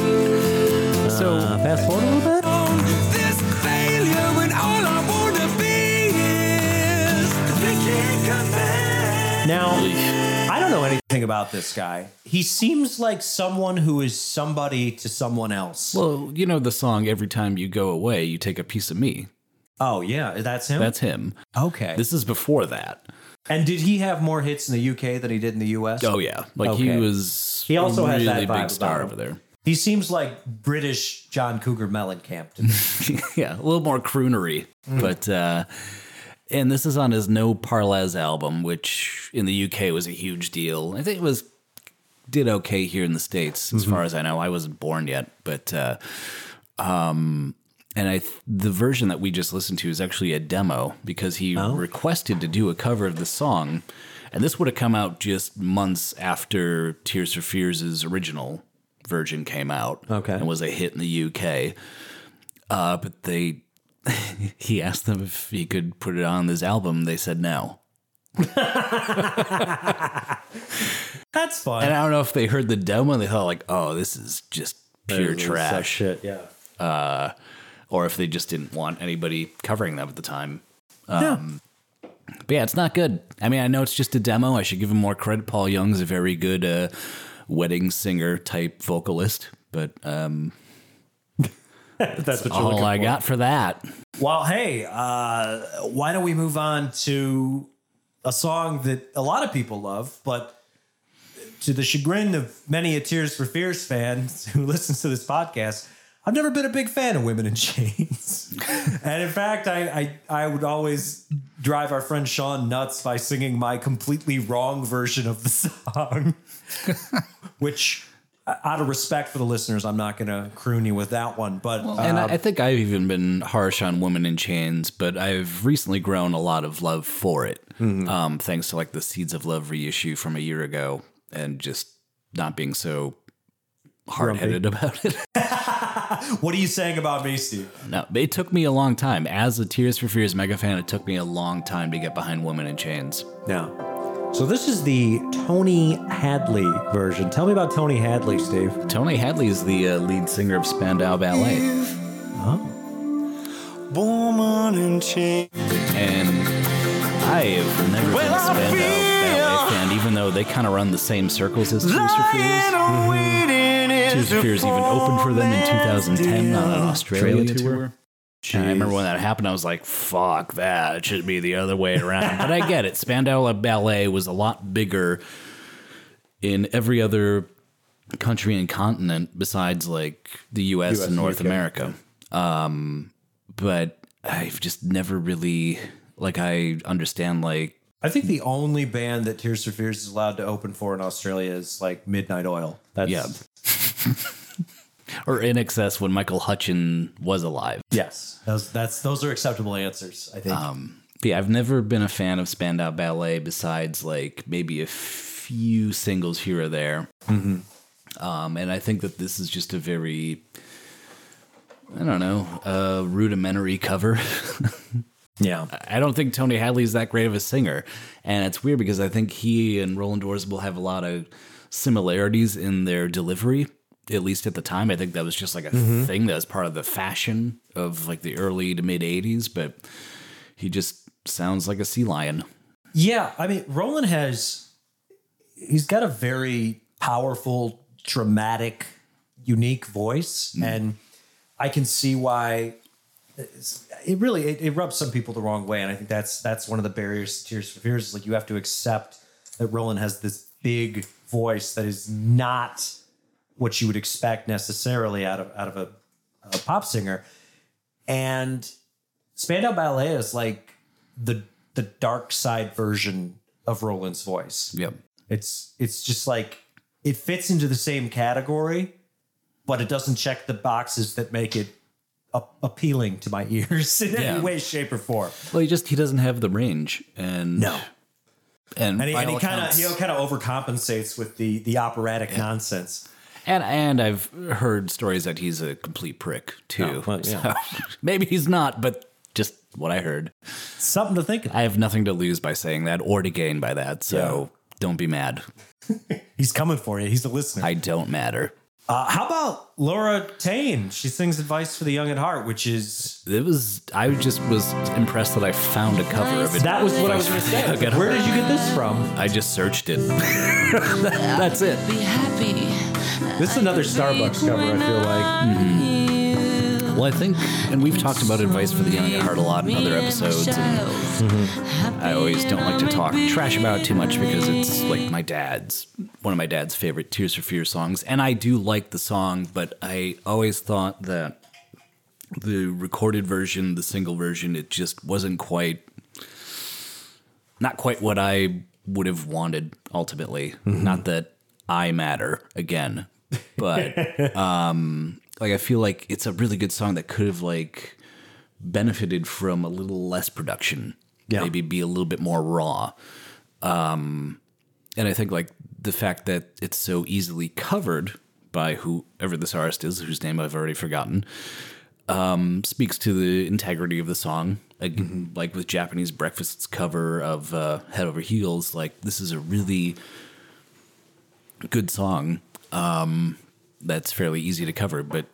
So, Uh, fast forward a little bit. This failure when all I wanna be is they can't come back. Now, I don't know anything about this guy. He seems like someone who is somebody to someone else. well, you know the song "Every Time You Go Away, You Take a Piece of Me." Oh yeah, that's him. That's him. okay. This is before that. and did he have more hits in the UK than he did in the US? Oh yeah, like he was. He also a has really that big star over there. He seems like British John Cougar Mellencamp. to me. yeah, a little more croonery, but uh, and this is on his No Parlez album, which in the UK was a huge deal. I think it was did okay here in the states, as far as I know. I wasn't born yet, but uh, um, and I th- the version that we just listened to is actually a demo because he requested to do a cover of the song, and this would have come out just months after Tears for Fears' original version came out. Okay. and was a hit in the UK. Uh, but they, he asked them if he could put it on this album. They said no. That's fun. And I don't know if they heard the demo and they thought like, oh, this is just pure trash, shit. Yeah. Or if they just didn't want anybody covering them at the time. Um, But yeah, it's not good. I mean, I know it's just a demo. I should give him more credit. Paul Young's a very good uh, wedding singer type vocalist, but um, That's what all I for. got for that. Well, hey, uh, why don't we move on to a song that a lot of people love, but to the chagrin of many a Tears for Fears fans who listens to this podcast, I've never been a big fan of Women in Chains. and in fact, I, I I would always drive our friend Sean nuts by singing my completely wrong version of the song, which. uh, Out of respect for the listeners, I'm not going to croon you with that one. But And uh, I I think I've even been harsh on Women in Chains, but I've recently grown a lot of love for it, um, thanks to like the Seeds of Love reissue from a year ago, and just not being so hard headed about it. what are you saying about me, Steve? no, it took me a long time. As a Tears for Fears mega fan, it took me a long time to get behind Women in Chains. Yeah. So this is the Tony Hadley version. Tell me about Tony Hadley, Steve. Tony Hadley is the uh, lead singer of Spandau Ballet, Woman in chains. and I have never been a Spandau Ballet fan, even though they kind of run the same circles as Tears for Fears. Tears for Fears even opened for them in 2010 on an Australia, Australia tour. And I remember when that happened, I was like, fuck that. It should be the other way around. but I get it. Spandau Ballet was a lot bigger in every other country and continent besides like the US, and North America. Um, but I've just never really, like, I understand, like, I think the only band that Tears for Fears is allowed to open for in Australia is like Midnight Oil. That's Yeah. or INXS when Michael Hutchence was alive. yes. Those that's those are acceptable answers. I think. But yeah, I've never been a fan of Spandau Ballet besides like maybe a few singles here or there. Um, and I think that this is just a very, I don't know, uh, rudimentary cover. yeah. I don't think Tony Hadley's that great of a singer. And it's weird because I think he and Roland Orzabal have a lot of similarities in their delivery, at least at the time. I think that was just like a mm-hmm. thing that was part of the fashion of like the early to mid 80s. But he just sounds like a sea lion. Yeah, I mean, Roland has he's got a very powerful, dramatic, unique voice, mm. and I can see why it's- it really it, it rubs some people the wrong way, and I think that's that's one of the barriers to Tears for Fears is like you have to accept that Roland has this big voice that is not what you would expect necessarily out of out of a, a pop singer, and Spandau Ballet is like the the dark side version of Roland's voice. Yep. It's it's just like it fits into the same category, but it doesn't check the boxes that make it appealing to my ears in Yeah. any way, shape, or form. Well, he just he doesn't have the range, and No. and And he, by and he all kind of he kind of overcompensates with the the operatic nonsense. and and I've heard stories that he's a complete prick too. Oh, well, yeah. So, maybe he's not, but just what I heard. Something to think of. I have nothing to lose by saying that or to gain by that. So don't be mad. He's coming for you. He's the listener. I don't matter. Uh, how about Laura Tane? She sings "Advice for the Young at Heart," which is It was. I just was impressed that I found a cover of it. that was what I was going to say. Okay. Where did you get this from? I just searched it. That's it. Be happy. This is another Starbucks cover. I feel like. Well, I think, and we've talked about advice for the young at heart a lot in other episodes. And I always don't like to talk trash about it too much because it's like my dad's one of my dad's favorite Tears for Fears songs, and I do like the song, but I always thought that the recorded version, the single version, it just wasn't quite, not quite what I would have wanted ultimately. Not that I matter again, but um, like I feel like it's a really good song that could have like benefited from a little less production. Yeah. Maybe be a little bit more raw. Um, and I think like the fact that it's so easily covered by whoever this artist is, whose name I've already forgotten, um, speaks to the integrity of the song. Like, like with Japanese Breakfast's cover of uh, Head Over Heels, like this is a really good song um, that's fairly easy to cover. But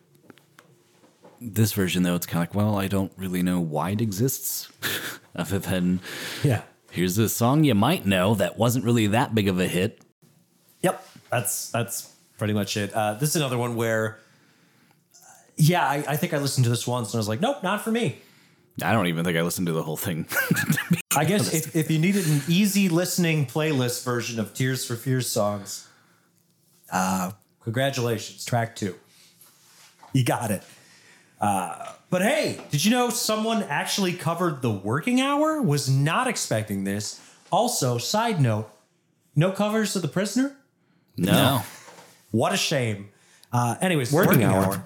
this version, though, it's kind of like, well, I don't really know why it exists, other than Yeah. here's a song you might know that wasn't really that big of a hit. Yep, that's that's pretty much it. Uh, this is another one where, uh, yeah, I, I think I listened to this once and I was like, nope, not for me. I don't even think I listened to the whole thing. I guess if, if you needed an easy listening playlist version of Tears for Fears songs, uh, congratulations, track two. You got it. Uh, but hey, did you know someone actually covered the working hour? Was not expecting this. Also, side note, no covers of The Prisoner? no. What a shame. Uh, anyways, working, hour.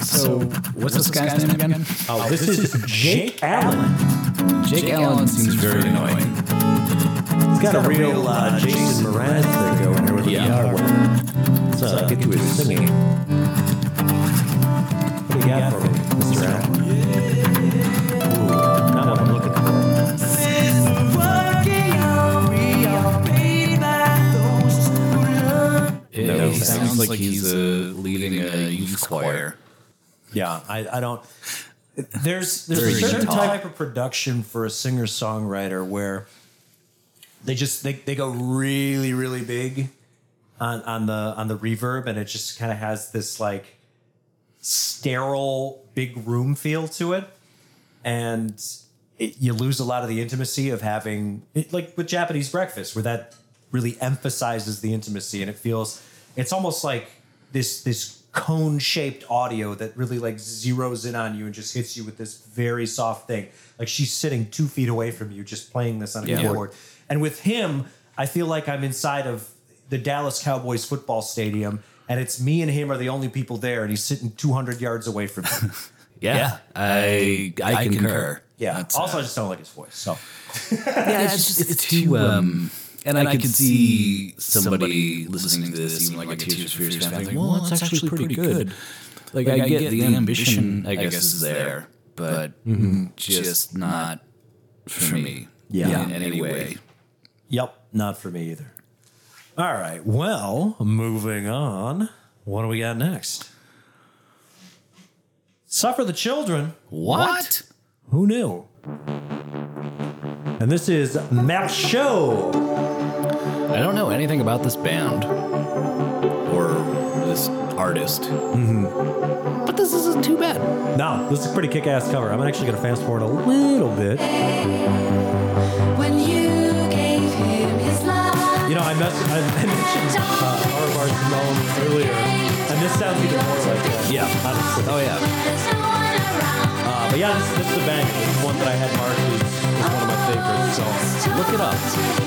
So, what's this guy's name again? Oh, this, is Jake Allen. Jake, Allen seems very annoying. He's got a real uh, Jason Mraz thing going here with Yeah. the guitar work. So uh, get to his singing. What do you got for me, Mr. Allen? Ooh, not looking for. It No, sounds, sounds like, like he's uh, leading a youth choir. Yeah, I, I don't. There's there's Very a certain guitar. type of production for a singer songwriter where they just they, they go really really big on on the on the reverb and it just kind of has this like sterile big room feel to it. And it, you lose a lot of the intimacy of having it, like with Japanese breakfast where that really emphasizes the intimacy and it feels it's almost like this this cone shaped audio that really like zeroes in on you and just hits you with this very soft thing. Like she's sitting two feet away from you just playing this on a Yeah. keyboard and with him I feel like I'm inside of the Dallas Cowboys football stadium and it's me and him are the only people there and he's sitting 200 yards away from me Yeah, I, I, concur. yeah That's, also uh, I just don't like his voice so yeah, it's, just it's too um. And, I, could see somebody listening to this, even like a Tears for Fears fan, think, well, it's actually pretty good. Like, I, get the ambition, I guess, is there, but just not for me. Yeah. in any way. Yep, not for me either. All right, well, moving on. What do we got next? Suffer the Children. What? Who knew? And this is Marceau. I don't know anything about this band or this artist. Mm-hmm. But this isn't too bad. No, this is a pretty kick ass cover. I'm actually going to fast forward a little bit. You know, I, mess- I I mentioned uh, Bars Simone earlier, and this sounds even more like that. Yeah. Honestly. Oh yeah. There's no one around. Uh, but yeah, this, this is a bang. This is one that I had marked as, as one of my favorites. So Look it up.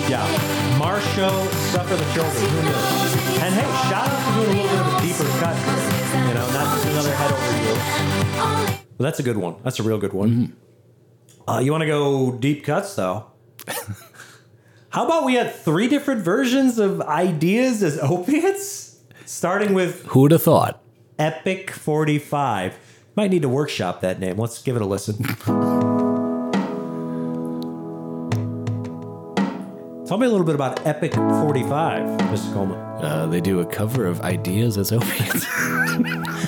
yeah, Marshall, Suffer the Children. Who knew? And hey, shout out for doing a little bit of a deeper cut. You know, not just another head over you. But that's a good one. That's a real good one. Uh, you want to go deep cuts though? How about we had three different versions of ideas as opiates, starting with Who would have thought? Epic 45. Might need to workshop that name. Let's give it a listen. Tell me a little bit about Epic 45, Mr. Coleman. Uh, they do a cover of Ideas as Opiates.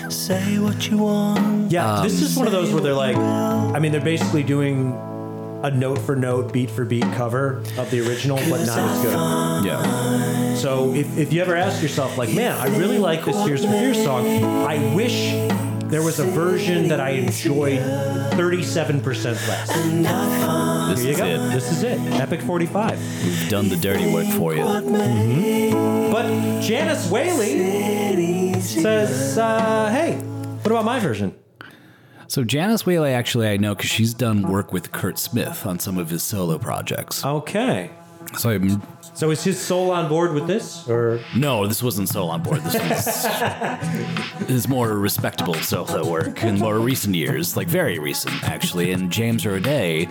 Say what you want. Yeah, this is one of those where they're like, I mean, they're basically doing a note for note, beat for beat cover of the original, but not as good. yeah. So if, if you ever ask yourself, like, man, I really like this Tears for Fears song, I wish there was a version that I enjoyed 37% less. This Here you is go. it. This is it. Epic 45. We've done the dirty work for you. But Janice Whaley says, uh, hey, what about my version? So Janice Whaley, actually, I know because she's done work with Curt Smith on some of his solo projects. Okay. So I'm So is his soul on board with this? Or No, this wasn't Soul on Board. This was his more respectable solo work in more recent years, like very recent, actually. And James Roday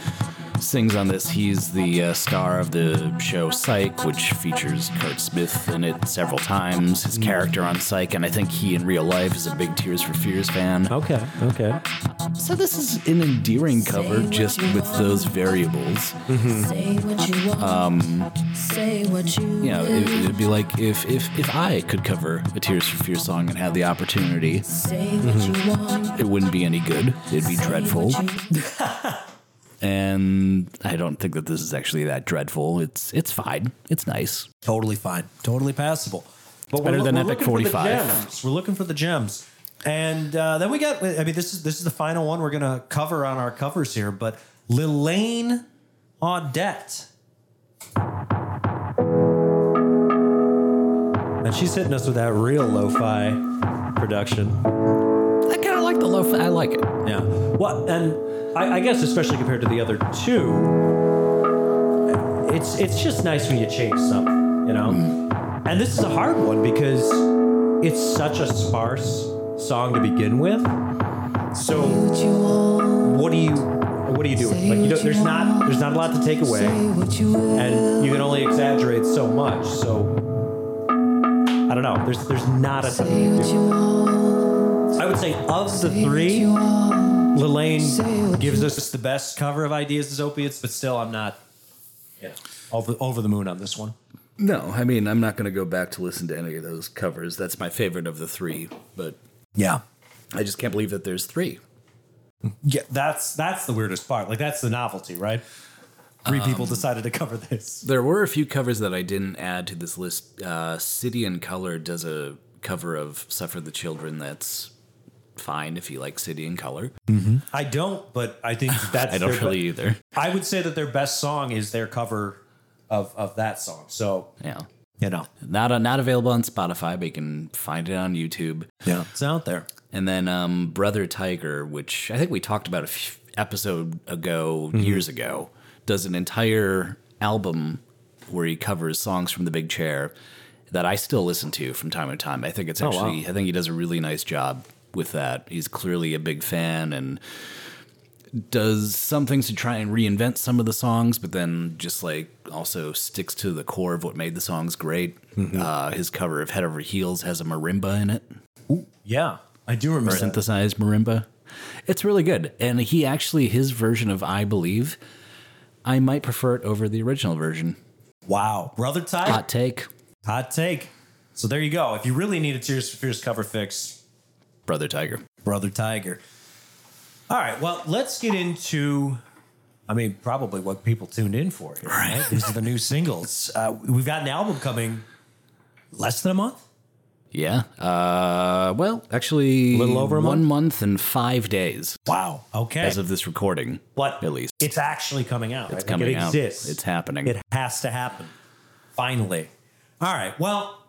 sings on this. He's the uh, star of the show Psych, which features Curt Smith in it several times. His character on Psych, and I think he in real life is a big Tears for Fears fan. Okay, okay. So this is an endearing cover, just with those variables. Say what you want. Um, Say what you You know, it, it'd be like if, if if I could cover a Tears for Fears song and had the opportunity. Say what you want. it wouldn't be any good. It'd be dreadful. and I don't think that this is actually that dreadful. It's it's fine. It's nice. Totally fine. Totally passable. But better we're, than we're Epic looking for the 45. gems. We're looking for the gems. And uh, then we got, I mean, this is this is the final one we're going to cover on our covers here, but Lilane Audette. And she's hitting us with that real lo fi production. I kind of like the low. I like it. Yeah. Well, and I, I guess especially compared to the other two, it's it's just nice when you change something, you know. And this is a hard one because it's such a sparse song to begin with. So What do you what do you do? Like you don't, there's not there's not a lot to take away, and you can only exaggerate so much. So I don't know. There's there's not a ton you do. I would say of the three. You. Lilane gives us the best cover of Ideas as Opiates, but still, I'm not yeah, over, over the moon on this one. No, I mean I'm not going to go back to listen to any of those covers. That's my favorite of the three. But Yeah. I just can't believe that there's three. Yeah, that's that's the weirdest part. Like that's the novelty, right? Three people decided to cover this. There were a few covers that I didn't add to this list. Uh, City and Color does a cover of Suffer the Children that's fine if you like City and Color. I don't, but I think that's I don't their really either. I would say that their best song is their cover of of that song. So Yeah. you know, Not uh, not available on Spotify, but you can find it on YouTube. yeah, it's out there. And then um, Brother Tiger, which I think we talked about a f- episode ago, years ago, does an entire album where he covers songs from The Big Chair that I still listen to from time to time. I think it's wow. actually, I think he does a really nice job with that. He's clearly a big fan and does some things to try and reinvent some of the songs, but then just like also sticks to the core of what made the songs great. Uh, his cover of Head Over Heels has a marimba in it Yeah, I do remember that. synthesized marimba. It's really good. And he actually, his version of I Believe, I might prefer it over the original version. Wow, brother Ty, Hot take, hot take. So there you go. If you really need a Tears for Fears cover fix, Brother Tiger. Brother Tiger. All right. Well, let's get into. I mean, probably what people tuned in for. Here, right. These are the new singles. Uh, we've got an album coming less than a month. Yeah. Uh, well, actually, A little over a one month? month and five days Wow. Okay. as of this recording. but at least it's actually coming out. it's right? coming like it out. exists. It's happening. It has to happen. Finally. All right. Well,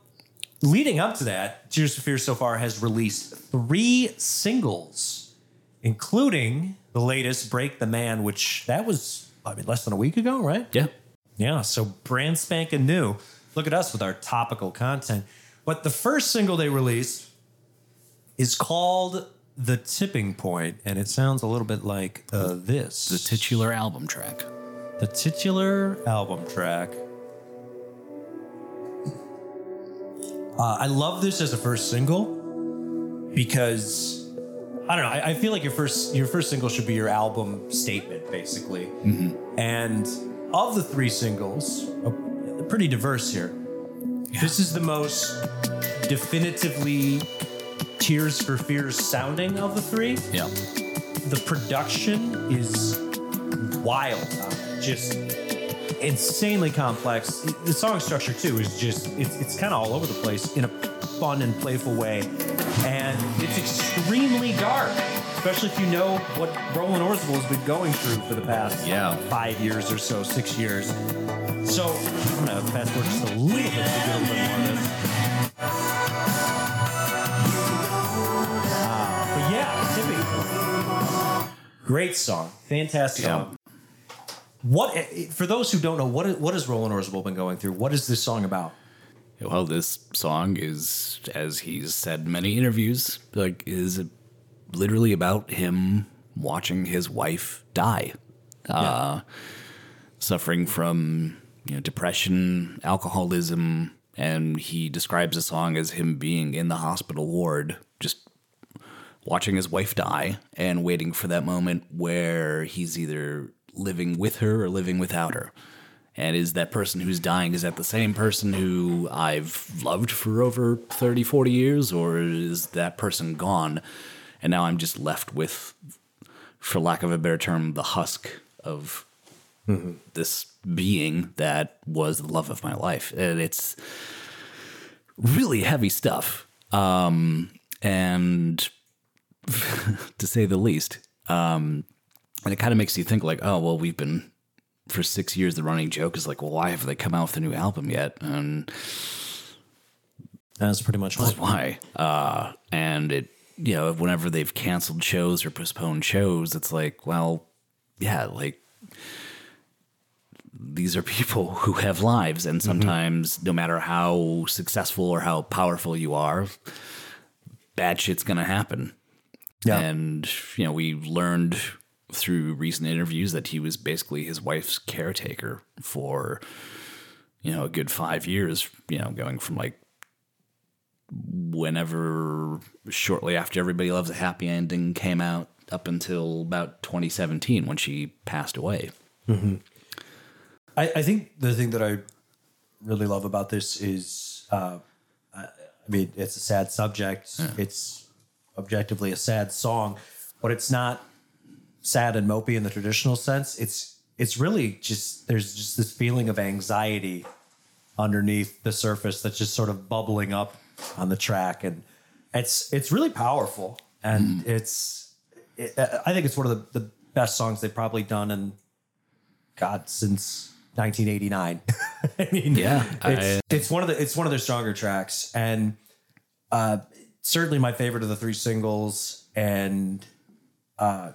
leading up to that, Tears for Fear so far has released three singles, including the latest "Break the Man," which that was I mean less than a week ago, right? yeah. Yeah, so brand spanking new. Look at us with our topical content. But the first single they released is called The Tipping Point, and it sounds a little bit like uh, this. The titular album track. the titular album track. Uh, I love this as a first single because I don't know. I, I feel like your first your first single should be your album statement, basically. And of the three singles, uh, pretty diverse here. This is the most definitively Tears for Fears sounding of the three Yeah. the production is wild just insanely complex the song structure too is just it's, it's kind of all over the place in a fun and playful way and it's extremely dark especially if you know what roland orzabal has been going through for the past Yeah. five years or so six years so i'm gonna fast forward just a little bit to get a little bit more of this Ah, but yeah Great song, fantastic Yeah. song. What for those who don't know what what has Roland Orzabal been going through? What is this song about? Well, this song is, as he's said in many interviews, like is literally about him watching his wife die, uh, suffering from you know depression, alcoholism, and he describes the song as him being in the hospital ward, just watching his wife die and waiting for that moment where he's either living with her or living without her. And is that person who's dying, is that the same person who I've loved for over 30, 40 years? Or is that person gone? And now I'm just left with, for lack of a better term, the husk of this being that was the love of my life. And it's really heavy stuff. Um, and to say the least. Um, and it kind of makes you think like, oh, well, we've been for six years. The running joke is like, well, why have they come out with a new album yet? And That's pretty much that's why. Uh, and it, you know, whenever they've canceled shows or postponed shows, it's like, well, yeah, like these are people who have lives, and sometimes, no matter how successful or how powerful you are, bad shit's gonna happen. Yeah. And, you know, we learned through recent interviews that he was basically his wife's caretaker for, you know, a good five years, you know, going from like whenever shortly after Everybody Loves a Happy Ending came out up until about 2017 when she passed away. I, I think the thing that I really love about this is, uh, I, I mean, it's a sad subject. It's objectively a sad song, but it's not sad and mopey in the traditional sense. It's it's really just there's just this feeling of anxiety underneath the surface that's just sort of bubbling up on the track, and it's it's really powerful, and it's it, I think it's one of the, the best songs they've probably done in God since 1989. I mean, Yeah, it's, I- it's one of the it's one of their stronger tracks, and uh, certainly my favorite of the three singles. And uh,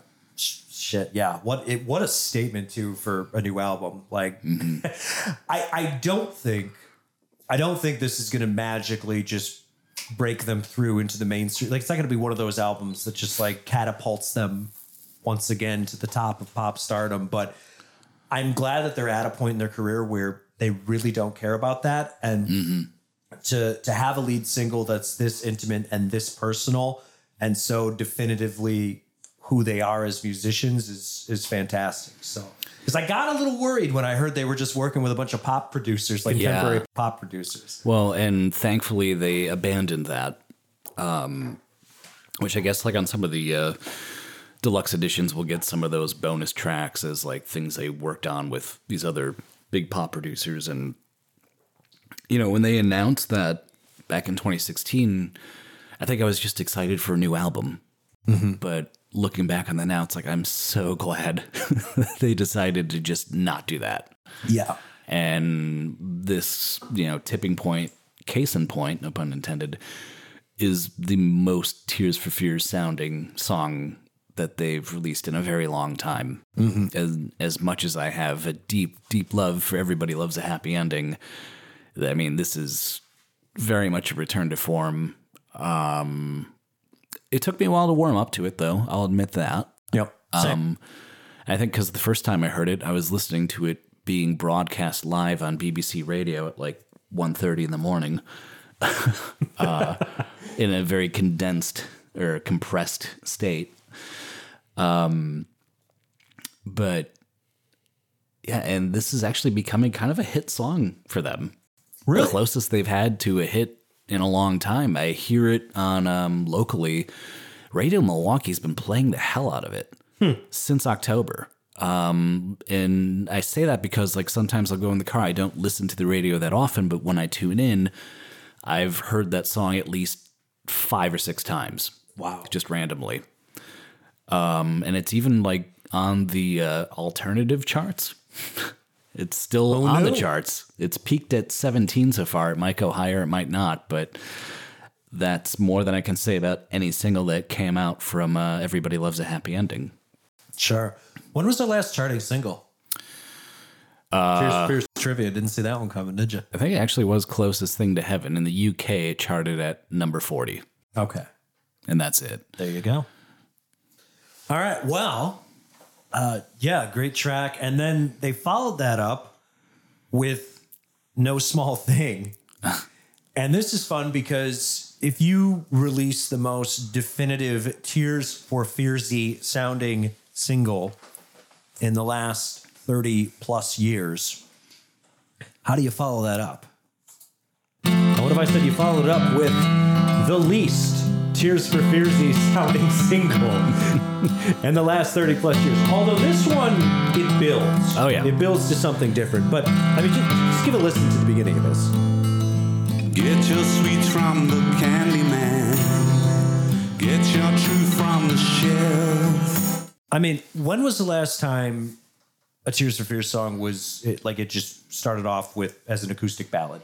shit, yeah, what it what a statement too for a new album. Like, mm-hmm. I I don't think I don't think this is going to magically just break them through into the mainstream. Like, it's not going to be one of those albums that just like catapults them once again to the top of pop stardom. But I'm glad that they're at a point in their career where they really don't care about that. And mm-hmm. to to have a lead single that's this intimate and this personal and so definitively who they are as musicians is is fantastic. So because I got a little worried when I heard they were just working with a bunch of pop producers, like Yeah. contemporary pop producers. Well, and thankfully they abandoned that, um, which I guess like on some of the uh, deluxe editions we'll get some of those bonus tracks as like things they worked on with these other big pop producers and you know when they announced that back in 2016 i think i was just excited for a new album but looking back on that now it's like i'm so glad they decided to just not do that. Yeah. and this you know tipping point case in point no pun intended is the most tears for fears sounding song that they've released in a very long time. As, as much as i have a deep deep love for everybody loves a happy ending i mean this is very much a return to form. Um it took me a while to warm up to it though i'll admit that Yep. Same. um, I think because the first time I heard it, I was listening to it being broadcast live on BBC Radio at like 1.30 in the morning, uh, in a very condensed or compressed state. Um, but yeah, and this is actually becoming kind of a hit song for them. Really? The closest they've had to a hit in a long time. I hear it on um, locally. Radio Milwaukee's been playing the hell out of it since October. Um, and I say that because like sometimes I'll go in the car. I don't listen to the radio that often, but when I tune in, I've heard that song at least five or six times. Wow. Just randomly. Um, and it's even like on the uh, alternative charts. it's still on the charts. It's peaked at 17 so far. It might go higher, it might not, but that's more than I can say about any single that came out from uh, Everybody Loves a Happy Ending. Sure. When was the last charting single? Uh, Fierce, Fierce Trivia. Didn't see that one coming, did you? I think it actually was closest thing to heaven. In the UK, it charted at number 40, Okay. and that's it. There you go. All right. Well, uh, yeah, great track. And then they followed that up with No Small Thing. and this is fun because if you release the most definitive Tears for Fearsy sounding single in the last 30 plus years, how do you follow that up? And what if I said you followed it up with the least Tears for Fears Fearsy sounding single and the last 30 plus years? Although this one, it builds. Oh, yeah. It builds to something different. But I mean, just, just give a listen to the beginning of this. Get your sweets from the candy man. Get your truth from the shelf. I mean, when was the last time a Tears for Fears song was it, like it just started off with as an acoustic ballad?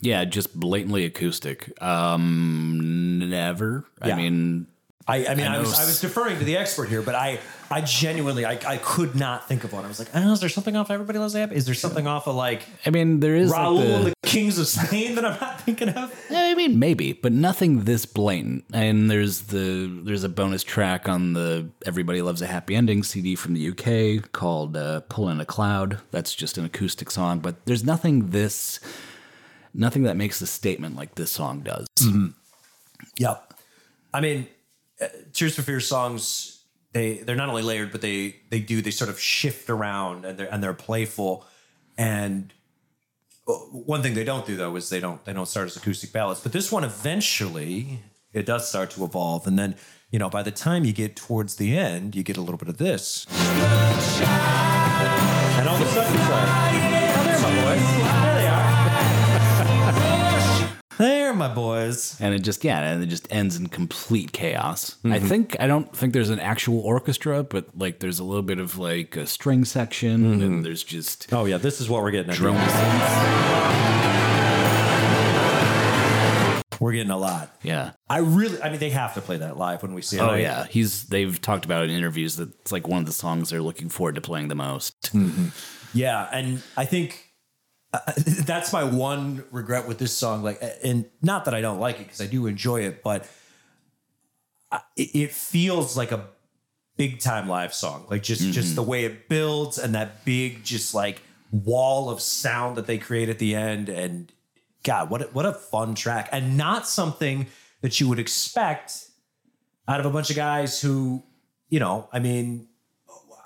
Yeah, just blatantly acoustic. Um, never. Yeah. I mean, I, I mean, I, I was, I was deferring to the expert here, but I, I genuinely, I, I could not think of one. I was like, oh, is there something off Everybody Loves App? Is there something off of like I mean, there is like, Raoul the- and the Kings of Spain that I'm not thinking of? I mean, maybe, but nothing this blatant. And there's the there's a bonus track on the Everybody Loves a Happy Ending CD from the UK called uh, "Pull in a Cloud." That's just an acoustic song, but there's nothing this, nothing that makes a statement like this song does. Yep. I mean, uh, Tears for Fears songs they they're not only layered, but they they do they sort of shift around and they're and they're playful. And uh, one thing they don't do though is they don't they don't start as acoustic ballads. But this one eventually it does start to evolve, and then you know by the time you get towards the end, you get a little bit of this. And all of a sudden it's like, oh, there my boys, there my boys. and it just yeah, and it just ends in complete chaos. I mm-hmm. think I don't think there's an actual orchestra, but like there's a little bit of like a string section, and mm-hmm. there's just Oh yeah, this is what we're getting at. drums. We're getting a lot. Yeah. I really, I mean, they have to play that live when we see it. Oh right? yeah, he's. They've talked about it in interviews that it's like one of the songs they're looking forward to playing the most. Mm-hmm. yeah. And I think uh, that's my one regret with this song. Like, and not that I don't like it because I do enjoy it, but it, it feels like a big time live song. Like just just the way it builds and that big just like wall of sound that they create at the end. And God, what a, what a fun track, and not something that you would expect out of a bunch of guys who, you know, I mean,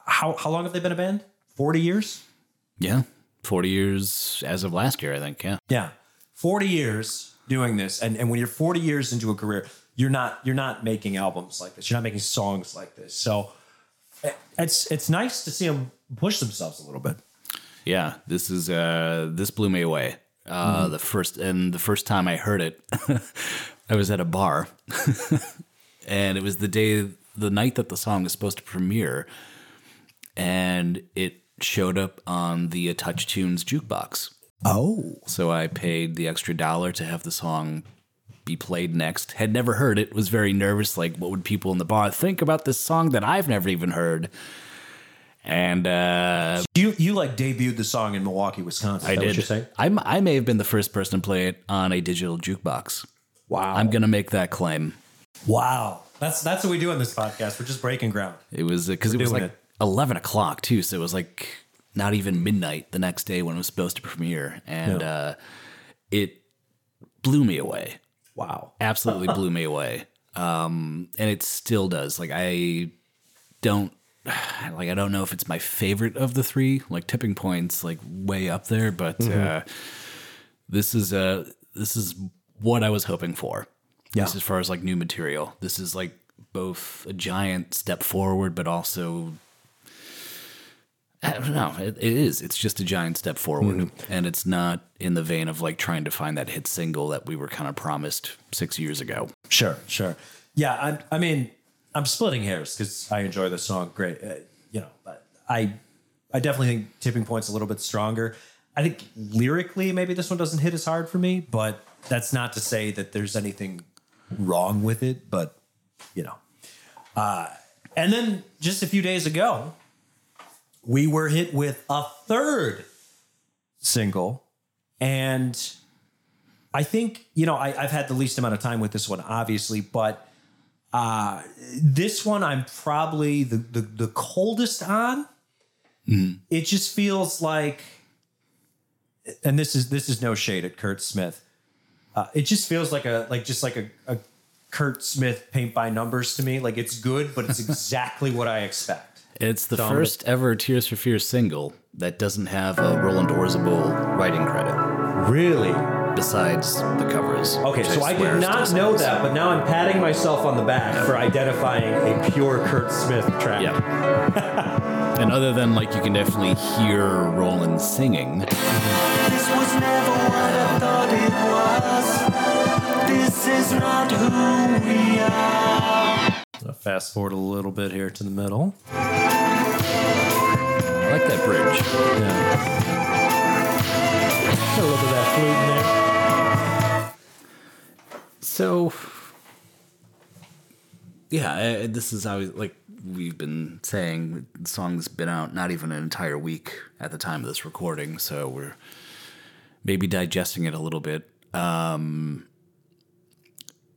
how how long have they been a band? Forty years. Yeah, forty years as of last year, I think. Yeah, Yeah, forty years. doing this, and and when you're 40 years into a career, you're not you're not making albums like this. You're not making songs like this. So it's it's nice to see them push themselves a little bit. Yeah, this is uh this blew me away. Uh the first and the first time I heard it, I was at a bar. and it was the day the night that the song was supposed to premiere and it showed up on the TouchTunes jukebox. Oh, So I paid the extra dollar to have the song be played next. Had never heard it, was very nervous like what would people in the bar think about this song that I've never even heard. And uh you you like debuted the song in Milwaukee, Wisconsin? I did. What? I'm, I may have been the first person to play it on a digital jukebox. Wow. I'm gonna make that claim. wow. That's that's what we do on this podcast. We're just breaking ground. It was because it was like it. 11 o'clock too, so it was like not even midnight the next day when it was supposed to premiere, and Yeah. uh, it blew me away. Wow. Absolutely blew me away. Um, and it still does. Like I don't like I don't know if it's my favorite of the three. Like tipping points, like way up there, but uh, this is uh this is what I was hoping for. Yeah. As far as like new material, this is like both a giant step forward, but also I don't know. It, it is. It's just a giant step forward, and it's not in the vein of like trying to find that hit single that we were kind of promised six years ago. Sure, sure. Yeah, I, I mean, I'm splitting hairs because I enjoy the song. Great, uh, you know, but I, I definitely think Tipping Point's a little bit stronger. I think lyrically, maybe this one doesn't hit as hard for me, but that's not to say that there's anything wrong with it. But you know, uh, and then just a few days ago, we were hit with a third single, and I think you know I, I've had the least amount of time with this one, obviously, but uh, this one I'm probably the the, the coldest on. It just feels like, and this is this is no shade at Curt Smith. Uh, it just feels like a like just like a, a Curt Smith paint by numbers to me. Like it's good, but it's exactly what I expect. It's the Dominic. first ever Tears for Fears single that doesn't have a Roland Orzabal writing credit Really? besides the covers. Okay, so I swear did not know sounds- that, but now I'm patting myself on the back for identifying a pure Curt Smith track. Yeah. and other than like you can definitely hear Roland singing, This was never what I thought it was. This is not who we are. Fast forward a little bit here to the middle. I like that bridge. Yeah. A little bit of that flute in there. So, yeah, uh, this is how like we've been saying. The song's been out not even an entire week at the time of this recording, so we're maybe digesting it a little bit. Um,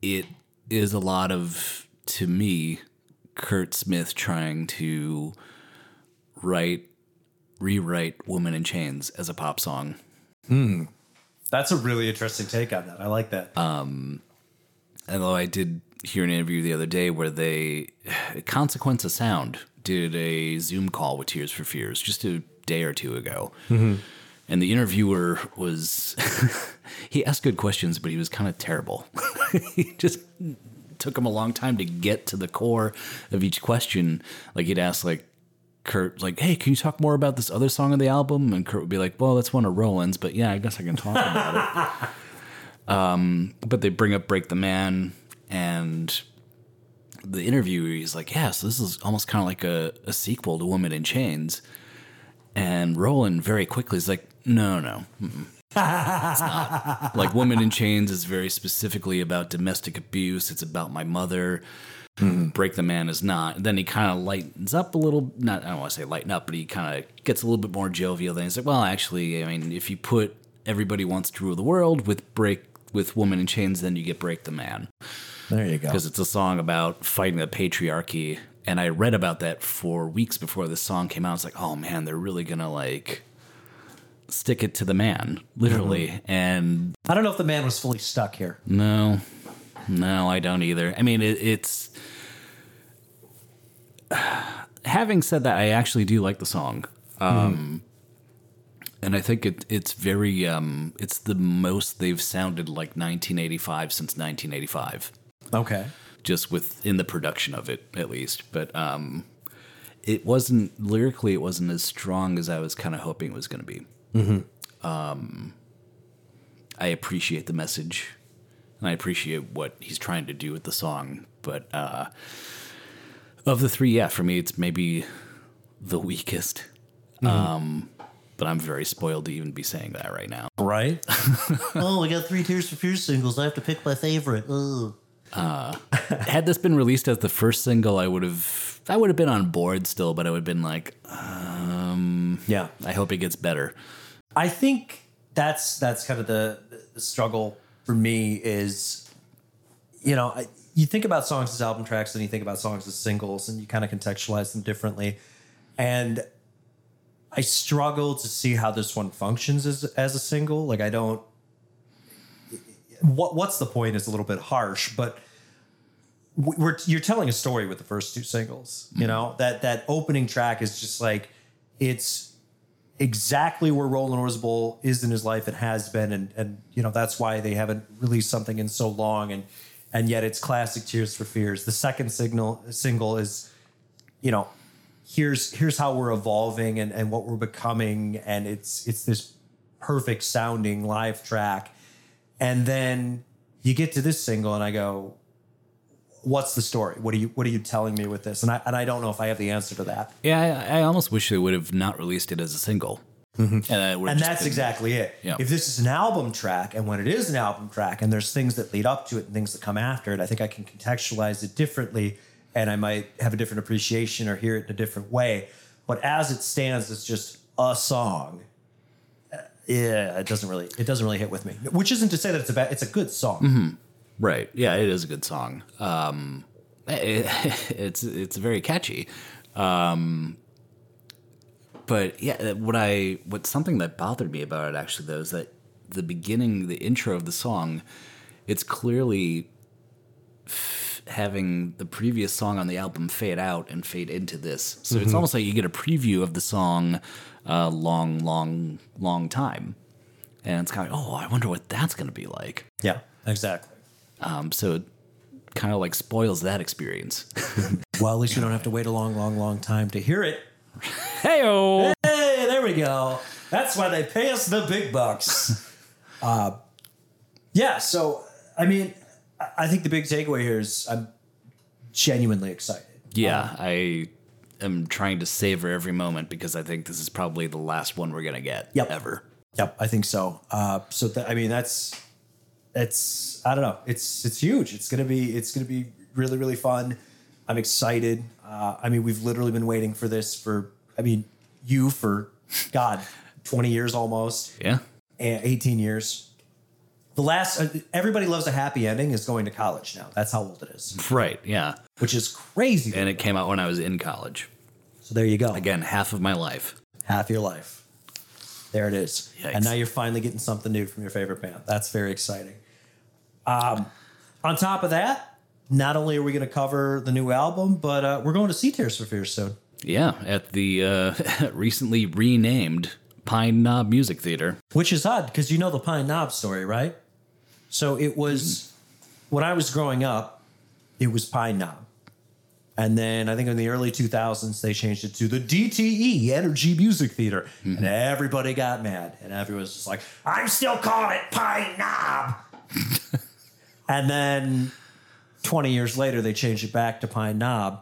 it is a lot of, to me, Curt Smith trying to write, rewrite "Woman in Chains" as a pop song. Hmm. That's a really interesting take on that. I like that. Um, although I did hear an interview the other day where they Consequence of Sound did a Zoom call with Tears for Fears just a day or two ago. Mm-hmm. And the interviewer was he asked good questions, but he was kind of terrible. he just took him a long time to get to the core of each question. Like he'd ask like Curt, like, hey, can you talk more about this other song on the album? And Curt would be like, well, that's one of Roland's, but yeah, I guess I can talk about it um, but they bring up Break the Man and the interviewer he's like, yeah, so this is almost kind of like a, a sequel to Woman in Chains. And Roland very quickly is like, no, no. mm-mm. It's not. Like Woman in Chains is very specifically about domestic abuse. It's about my mother. Mm-hmm. Break the Man is not. then he kind of lightens up a little. Not I don't want to say lighten up, but he kind of gets a little bit more jovial. Then he's like, well, actually, I mean, if you put Everybody Wants to Rule the World with Break with Woman in Chains, then you get Break the Man there you go. because it's a song about fighting the patriarchy. And I read about that for weeks before this song came out. It's like, oh man, they're really gonna like stick it to the man, literally. And I don't know if the man was fully stuck here. no, no, I don't either. I mean, it, it's. Having said that, I actually do like the song. Um, and I think it it's very um it's the most they've sounded like 1985 since 1985. Okay. just within the production of it at least but um it wasn't lyrically it wasn't as strong as i was kind of hoping it was going to be um i appreciate the message and i appreciate what he's trying to do with the song but uh of the three yeah for me it's maybe the weakest um but i'm very spoiled to even be saying that right now Right. oh, we got three Tears for Fears singles. I have to pick my favorite. Ugh. had this been released as the first single i would have i would have been on board still but i would have been like um yeah. I hope it gets better. I think that's that's kind of the, the struggle for me is, you know, I, you think about songs as album tracks and you think about songs as singles and you kind of contextualize them differently, and I struggle to see how this one functions as as a single. Like I don't. What what's the point is a little bit harsh, but we- we're you're telling a story with the first two singles. You mm-hmm. know that that opening track is just like it's exactly where Roland Orzabal is in his life and has been, and and you know that's why they haven't released something in so long, and and yet it's classic Tears for Fears. The second signal single is, you know, here's here's how we're evolving and and what we're becoming, and it's it's this perfect sounding live track, and then you get to this single, and I go. What's the story? What are you What are you telling me with this? And I and I don't know if I have the answer to that. Yeah, I, I almost wish they would have not released it as a single. And, would have and that's been- exactly it. Yeah. If this is an album track, and when it is an album track, and there's things that lead up to it and things that come after it, I think I can contextualize it differently, and I might have a different appreciation or hear it in a different way. But as it stands, it's just a song. Uh, Yeah, it doesn't really it doesn't really hit with me. Which isn't to say that it's a bad, it's a good song. Right. Yeah, it is a good song. Um, it- it's it's very catchy. Um, but yeah, what I what something that bothered me about it actually though is that the beginning, the intro of the song, it's clearly f- having the previous song on the album fade out and fade into this. So it's almost like you get a preview of the song a long, long, long time. And it's kind of like, oh, I wonder what that's going to be like. Yeah, exactly. Um, so it kind of like spoils that experience. Well, at least you don't have to wait a long, long, long time to hear it. hey, oh. Hey, there we go. That's why they pay us the big bucks. uh, yeah, so I mean, I- think the big takeaway here is I'm genuinely excited. Yeah, I am trying to savor every moment because I think this is probably the last one we're going to get Yep. ever. Yep, I think so. Uh, so th- I mean, that's it's I don't know. It's it's huge. It's gonna be it's gonna be really really fun. I'm excited. Uh, I mean, we've literally been waiting for this for I mean, you for God, 20 years almost. Yeah. and 18 years. The last, uh, everybody loves a happy ending is going to college now. That's how old it is, Right. Yeah. which is crazy. And it came out when I was in college. so there you go. Again, half of my life. half your life. There it is. Yikes. And now you're finally getting something new from your favorite band. That's very exciting. Um, on top of that, not only are we going to cover the new album, but uh, we're going to see Tears for Fears soon. Yeah, at the uh, recently renamed Pine Knob Music Theater. Which is odd because you know the Pine Knob story, right? So it was when I was growing up, it was Pine Knob. And then I think in the early 2000s, they changed it to the DTE Energy Music Theater. And everybody got mad. And everyone was just like, I'm still calling it Pine Knob. and then 20 years later, they changed it back to Pine Knob.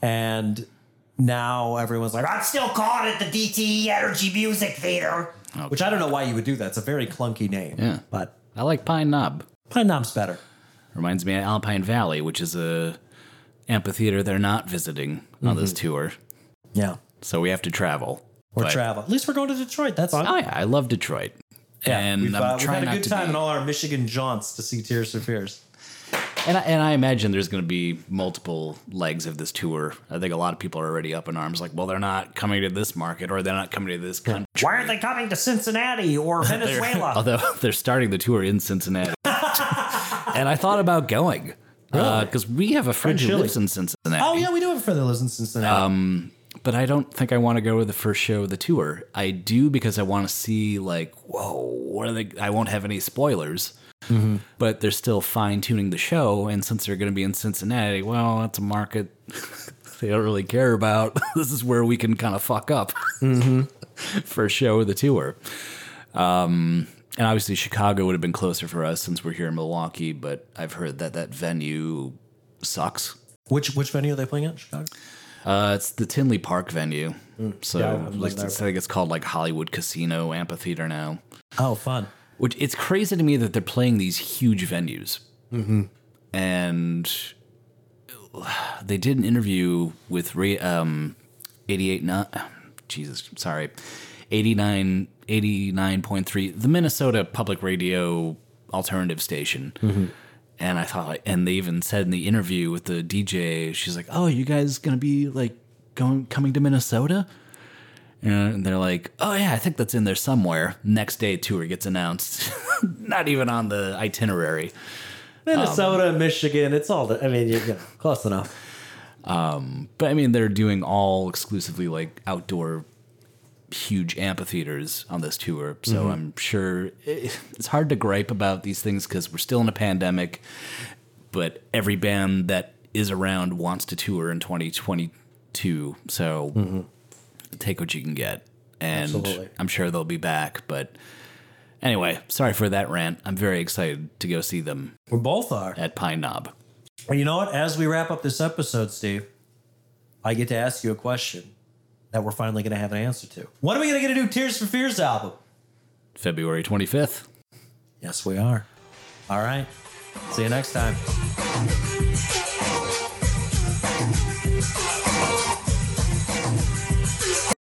And now everyone's like, I'm still calling it the DTE Energy Music Theater. Which I don't know why you would do that. It's a very clunky name. Yeah. But I like Pine Knob. Pine Knob's better. Reminds me of Alpine Valley, which is a amphitheater they're not visiting on this mm-hmm. tour. Yeah. So we have to travel. Or travel. At least we're going to Detroit. That's fun. Oh yeah, I love Detroit. And we've, I'm uh, we've had a good time be, in all our Michigan jaunts to see Tears for Fears. and I, and I imagine there's going to be multiple legs of this tour. I think a lot of people are already up in arms, like, well, they're not coming to this market or they're not coming to this country. Why aren't they coming to Cincinnati or They're- Venezuela? although they're starting the tour in Cincinnati, and I thought about going because we have a friend who lives in Cincinnati. oh, yeah, we do have a friend that lives in Cincinnati. But I don't think I want to go to the first show of the tour. I do because I want to see like, whoa, what are they? I won't have any spoilers, but they're still fine tuning the show. And since they're going to be in Cincinnati, well, that's a market they don't really care about. this is where we can kind of fuck up for a show of the tour. Um, and obviously Chicago would have been closer for us since we're here in Milwaukee, but I've heard that that venue sucks. Which which venue are they playing at? Chicago. Uh, it's the Tinley Park venue. So Yeah, I've like, there. I think it's called like Hollywood Casino Amphitheater now. Oh, fun. Which it's crazy to me that they're playing these huge venues. Mm-hmm. And they did an interview with Ra- um, 88 not Jesus, sorry. 89 89.3 the Minnesota Public Radio alternative station. And I thought, and they even said in the interview with the DJ, she's like, "Oh, you guys gonna be like going coming to Minnesota?" And they're like, "Oh yeah, I think that's in there somewhere." Next day, tour gets announced, not even on the itinerary. Minnesota, Michigan. It's all. The, I mean, you, you know, close enough. Um, but I mean, they're doing all exclusively like outdoor, huge amphitheaters on this tour. So mm-hmm. I'm sure it, it's hard to gripe about these things because we're still in a pandemic. But every band that is around wants to tour in 2022. So mm-hmm. take what you can get, and Absolutely. I'm sure they'll be back. But anyway, sorry for that rant. I'm very excited to go see them We both are. at Pine Knob. And you know what? As we wrap up this episode, Steve, I get to ask you a question that we're finally going to have an answer to. When are we going to get a new Tears for Fears album? February 25th. Yes, we are. All right. See you next time.